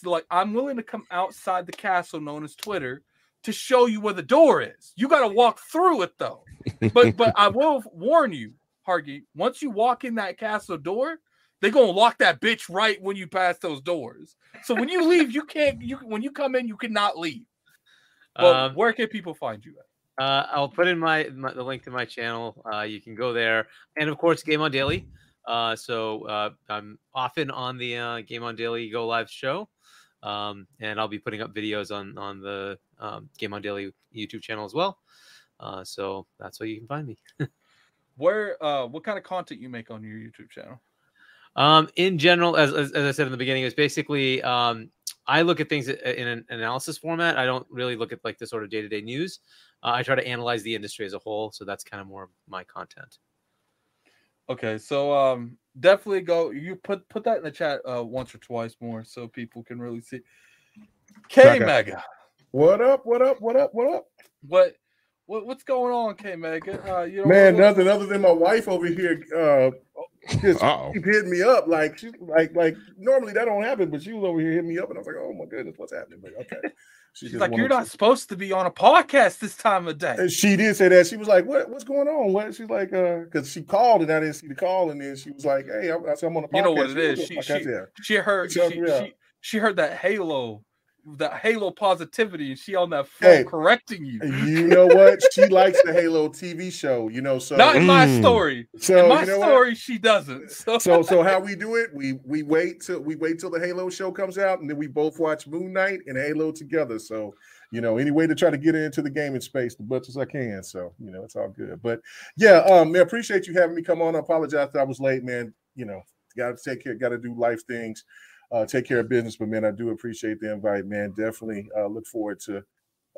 Like I'm willing to come outside the castle known as Twitter to show you where the door is. You got to walk through it though. But but I (laughs) will warn you, Hargy. Once you walk in that castle door, they're gonna lock that bitch right when you pass those doors. So when you leave, you can't. You when you come in, you cannot leave. But Um, where can people find you at? Uh, I'll put in my, my the link to my channel. Uh, you can go there, and of course, Game on Daily. Uh, so uh, I'm often on the uh, Game on Daily Go Live show, um, and I'll be putting up videos on on the um, Game on Daily YouTube channel as well. Uh, so that's where you can find me. (laughs) Where uh what kind of content you make on your YouTube channel? Um, in general, as, as, as I said in the beginning, it's basically um, I look at things in an analysis format. I don't really look at like the sort of day to day news. Uh, I try to analyze the industry as a whole. So that's kind of more of my content. Okay, so um definitely go you put put that in the chat uh once or twice more so people can really see. K Mega. Mega. What up? What up? What up? What up? What what what's going on, K Mega? Uh you know Man, what- nothing other than my wife over here. Uh, just Uh-oh. keep hitting me up. Like she, like, like normally that don't happen, but she was over here hitting me up, and I was like, "Oh my goodness, what's happening?" But okay, (laughs) she She's like, you're to- not supposed to be on a podcast this time of day. And she did say that. She was like, "What? What's going on?" What? She's like, "Uh," because she called and I didn't see the call, and then she was like, "Hey, I, I said I'm on a podcast." You know what it was is. She- she- She heard she, Check me out. she, she heard that Halo, that Halo positivity, and she on that phone Hey, correcting you. You know what? She likes the Halo TV show. You know, so Not in my Mm. story. so in my you know what? story, she doesn't. (laughs) So, so so how we do it we we wait till we wait till the halo show comes out and then we both watch moon knight and halo together so you know any way to try to get into the gaming space the much as i can so you know it's all good but yeah um man appreciate you having me come on i apologize that i was late man you know gotta take care gotta do life things uh take care of business but man i do appreciate the invite man definitely uh look forward to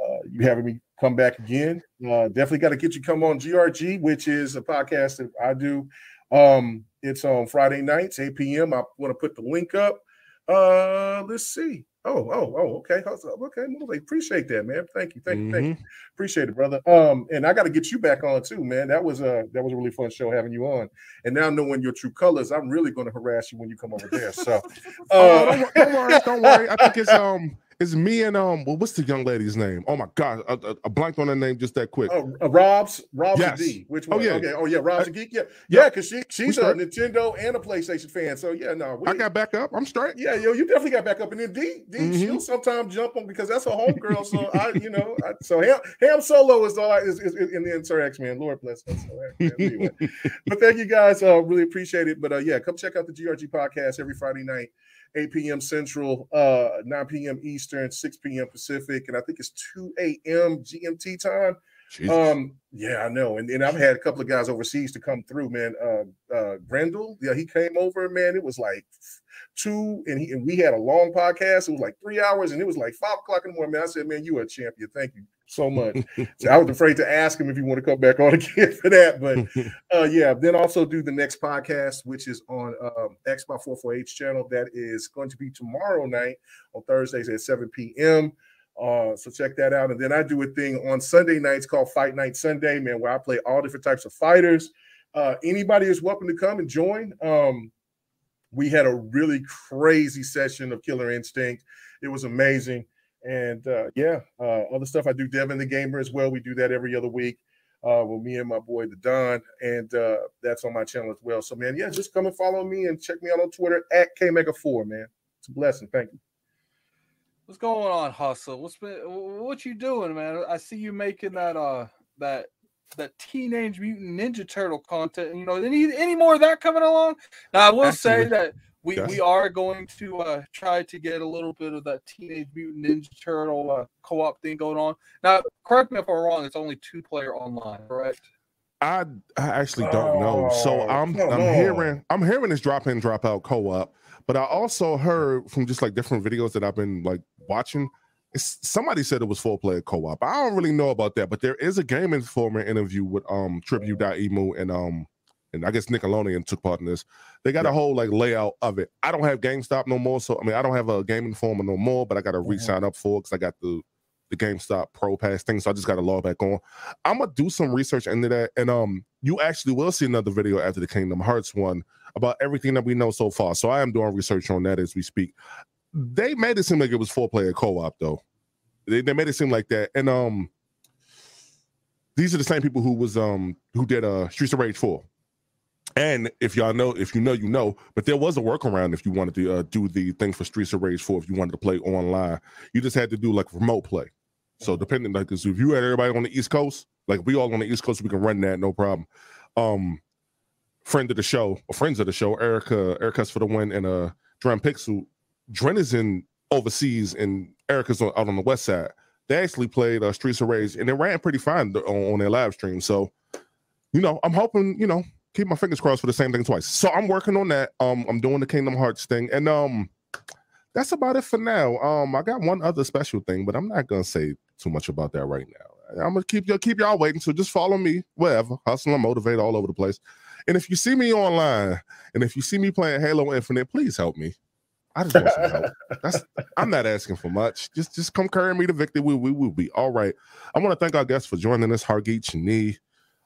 uh, you having me come back again. Uh, definitely got to get you come on GRG, which is a podcast that I do. Um, it's on Friday nights, 8 p.m. I want to put the link up. Uh, let's see. Oh, oh, oh, okay. Okay, Mose, appreciate that, man. Thank you, thank you, thank you. Appreciate it, brother. Um, and I got to get you back on too, man. That was a that was a really fun show having you on. And now knowing your true colors, I'm really going to harass you when you come over there. So, (laughs) Oh, uh, don't, don't worry, don't worry. I think it's (laughs) um, It's me and um. Well, what's the young lady's name? Oh my god, I, I, I blanked on her name just that quick. Oh, uh, Rob's Rob's Yes. a D. Which Oh, one? yeah. Okay. Oh yeah, Rob's I- a geek. Yeah, yeah, because she she's a. Nintendo and a PlayStation fan. So yeah, no, we, I got back up. I'm straight. yeah, yo, you definitely got back up. And then D, D Mhm. she'll sometimes jump on because that's a homegirl. So I, you know, I, so Ham, Ham Solo is all is, is, is in the Insert X Men. Lord bless us. So, (laughs) anyway. but thank you guys. Uh, really appreciate it. But uh, yeah, come check out the GRG podcast every Friday night, 8 p.m. Central, uh, 9 p.m. Eastern, 6 p.m. Pacific, and I think it's 2 a.m. GMT time. Jesus. Um, yeah, I know. And, and I've had a couple of guys overseas to come through, man. Uh uh Grendel, yeah, he came over, man. It was like two, and he and we had a long podcast. It was like three hours, and it was like five o'clock in the morning. Man, I said, Man, you are a champion. Thank you so much. (laughs) So I was afraid to ask him if he want to come back on (laughs) again for that. But (laughs) uh yeah, then also do the next podcast, which is on um Xbox 448's channel. That is going to be tomorrow night on Thursdays at 7 p.m. Uh, so check that out. And then I do a thing on Sunday nights called Fight Night Sunday, man, where I play all different types of fighters. Uh, anybody is welcome to come and join. Um, we had a really crazy session of Killer Instinct. It was amazing. And uh, yeah, uh, other stuff I do Devin the Gamer as well. We do that every other week uh, with me and my boy the Don, and uh, that's on my channel as well. So man, yeah, just come and follow me and check me out on Twitter at KMega4, man. It's a blessing. Thank you. What's going on, hustle? What's been what you doing, man? I see you making that uh that that teenage mutant ninja turtle content. You know, any any more of that coming along? Now I will say that we yes. we are going to uh try to get a little bit of that teenage mutant ninja turtle uh, co-op thing going on. Now, correct me if I'm wrong. It's only two player online, correct? I I actually don't know. So Oh, I'm come I'm on. hearing I'm hearing this drop in drop out co-op, but I also heard from just like different videos that I've been like watching. It's, somebody said it was four player co-op. I don't really know about that, but there is a Game Informer interview with um Tribute.emu and um and I guess Nickelodeon took part in this. They got a whole like layout of it. I don't have GameStop no more, so I mean I don't have a Game Informer no more, but I got to Mhm. re-sign up for because I got the the GameStop Pro Pass thing, so I just got to log back on. I'm gonna do some research into that, and um, you actually will see another video after the Kingdom Hearts one about everything that we know so far. So I am doing research on that as we speak. They made it seem like it was four player co op though. They, they made it seem like that, and um, these are the same people who was um who did uh Streets of Rage four. And if y'all know, if you know, you know, but there was a workaround if you wanted to uh, do the thing for Streets of Rage 4, if you wanted to play online, you just had to do like remote play. So depending, like, if you had everybody on the East Coast, like we all on the East Coast, we can run that, no problem. Um, friend of the show, or friends of the show, Erica, Erica's for the win, and uh, Dren Pixel. Dren is in overseas, and Erica's on, out on the west side. They actually played uh, Streets of Rage, and it ran pretty fine on, on their live stream. So, you know, I'm hoping, you know, keep my fingers crossed for the same thing twice. So I'm working on that. Um, I'm doing the Kingdom Hearts thing, and um, that's about it for now. Um, I got one other special thing, but I'm not gonna say too much about that right now. I'm gonna keep y'all keep y'all waiting. So just follow me wherever, hustle and motivate all over the place. And if you see me online, and if you see me playing Halo Infinite, please help me. I just want some help. (laughs) That's I'm not asking for much. Just just come carry me to victory. We we will be all right. I want to thank our guests for joining us, Hargeet Chani.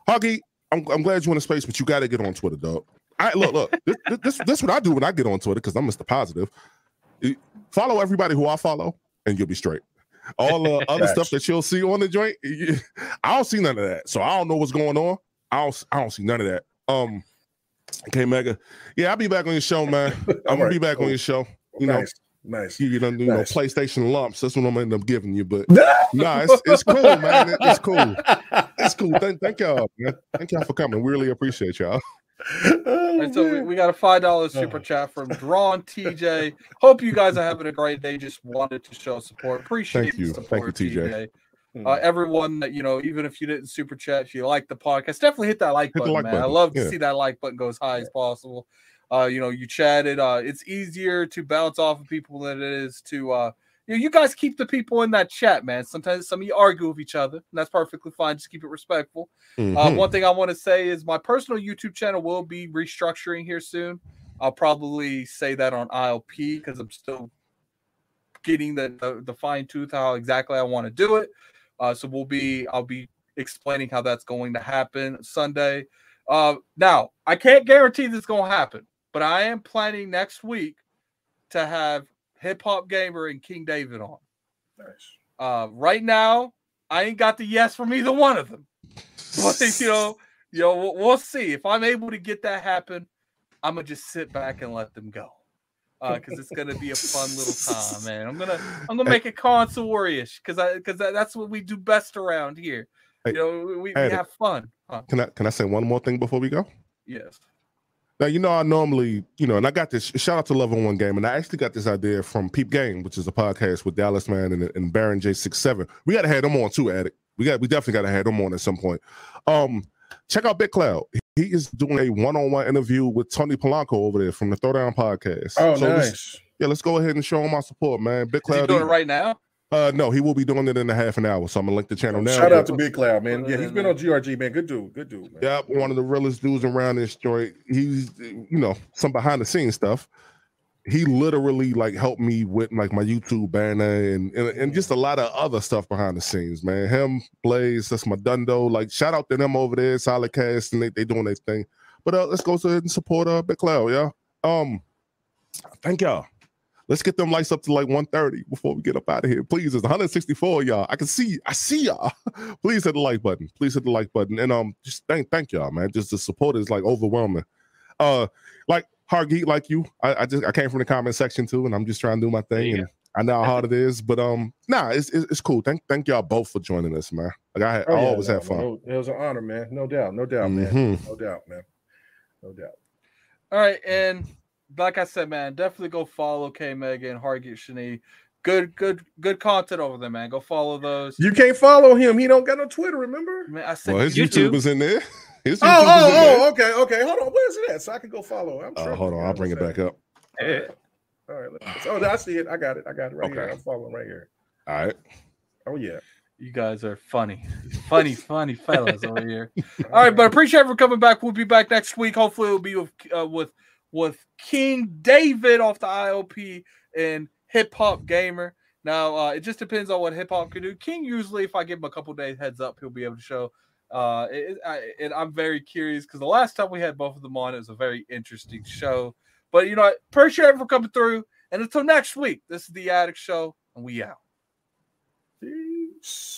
Hargeet, I'm, I'm glad you're in the space, but you got to get on Twitter, dog. I look, look. (laughs) this, this, this, what I do when I get on Twitter because I'm Mr. Positive. Follow everybody who I follow, and you'll be straight. All the (laughs) other stuff that you'll see on the joint, I don't see none of that. So I don't know what's going on. I don't, I don't see none of that. Um, okay, Mega. Yeah, I'll be back on your show, man. (laughs) I'm gonna Alright, be back on your show. You know, nice, nice. you, you know, you know, PlayStation lumps. That's what I'm gonna end up giving you. But (laughs) nah, it's, it's cool, man. It- it's cool. It's cool. (laughs) Thank, thank y'all, man. Thank y'all for coming. We really appreciate y'all. Oh, And so we, we got a five dollar super Oh. chat from John TJ. Hope you guys are having a great day. Just wanted to show support. Appreciate Thank you. the Thank you, support, TJ. Uh, everyone that you know, even if you didn't super chat, if you like the podcast, definitely hit that like Hit button, like man. I button, love to see that like button go as high as possible. Uh, you know, you chatted. Uh, it's easier to bounce off of people than it is to uh you know, you guys keep the people in that chat, man. Sometimes some of you argue with each other, and that's perfectly fine. Just keep it respectful. Uh, Mhm. one thing I want to say is my personal YouTube channel will be restructuring here soon. I'll probably say that on ILP because I'm still getting the, the, the fine tooth how exactly I want to do it. Uh, so we'll be I'll be explaining how that's going to happen Sunday. Uh, now I can't guarantee this is going to happen, but I am planning next week to have Hip Hop Gamer and King David on. Nice. Uh, right now, I ain't got the yes from either one of them. (laughs) But you know, you know, we'll, we'll see if I'm able to get that happen. I'm gonna just sit back and let them go because it's gonna be a fun little time, man. I'm gonna I'm gonna make it consorious because I because that's what we do best around here. Hey, you know, we, we have fun. Huh, Can I can I say one more thing before we go? yes. Now you know I normally, you know, and I got this shout out to Love on One Game, and I actually got this idea from Peep Game, which is a podcast with Dallas Man and, and Baron J six seven. We gotta have them on too, Addict. We got we definitely gotta have them on at some point. Um, check out Big Cloud. He is doing a one on one interview with Tony Polanco over there from the Throwdown Podcast. Oh, So let's- nice. yeah, let's go ahead and show him our support, man. Big Is he Cloud. doing it right now? Uh, no, he will be doing it in a half an hour. So I'm gonna link the channel now. Shout out to Big Cloud, man. Yeah, he's been on GRG, man. Good dude. Good dude, man. Yeah, one of the realest dudes around this joint. He's, you know, some behind the scenes stuff. He literally like helped me with like my YouTube banner and, and and just a lot of other stuff behind the scenes, man. Him, Blaze, that's my dundo. Like shout out to them over there, Solid Cast, and they they doing their thing. But uh, let's go ahead and support uh Big Cloud, yeah. Um, thank y'all. Let's get them lights up to like 130 before we get up out of here. Please, it's 164, y'all. I can see, I see y'all. (laughs) Please hit the like button. Please hit the like button. And um, just thank thank y'all, man. Just the support is like overwhelming. Uh, like Hargeet like you. I, I just I came from the comment section too, and I'm just trying to do my thing. you And I know how hard it is, but um, nah, it's it's, it's cool. Thank thank y'all both for joining us, man. Like I, had, Oh, I yeah, always no, have fun. no, it was an honor, man. No doubt. No doubt, man. Mhm. No doubt, man. No doubt. All right, and like I said, man, definitely go follow K Mega and Hargeet Chani. Good, good, good content over there, man. Go follow those. You can't follow him. He don't got no Twitter, remember? Man, I said Well, his YouTube. YouTube is in there. (laughs) His Oh, YouTube is in oh, there. oh, okay, okay. Hold on. Where's it at? So I can go follow. I'm Uh, hold on, I'll bring it back up. All right. Let's, oh, I see it. I got it. I got it right here. I'm following right here. All right. Oh yeah. you guys are funny, funny, (laughs) funny fellas over here. (laughs) All right, but appreciate it for coming back. We'll be back next week. Hopefully, it'll be with uh, with with King David off the IOP and Hip Hop Gamer. Now, uh, it just depends on what Hip Hop can do. King usually, if I give him a couple days heads up, he'll be able to show. Uh, it, I, and I'm very curious because the last time we had both of them on, it was a very interesting show. But you know, what? appreciate for coming through. And until next week, this is the Addict Show, and we out. Peace.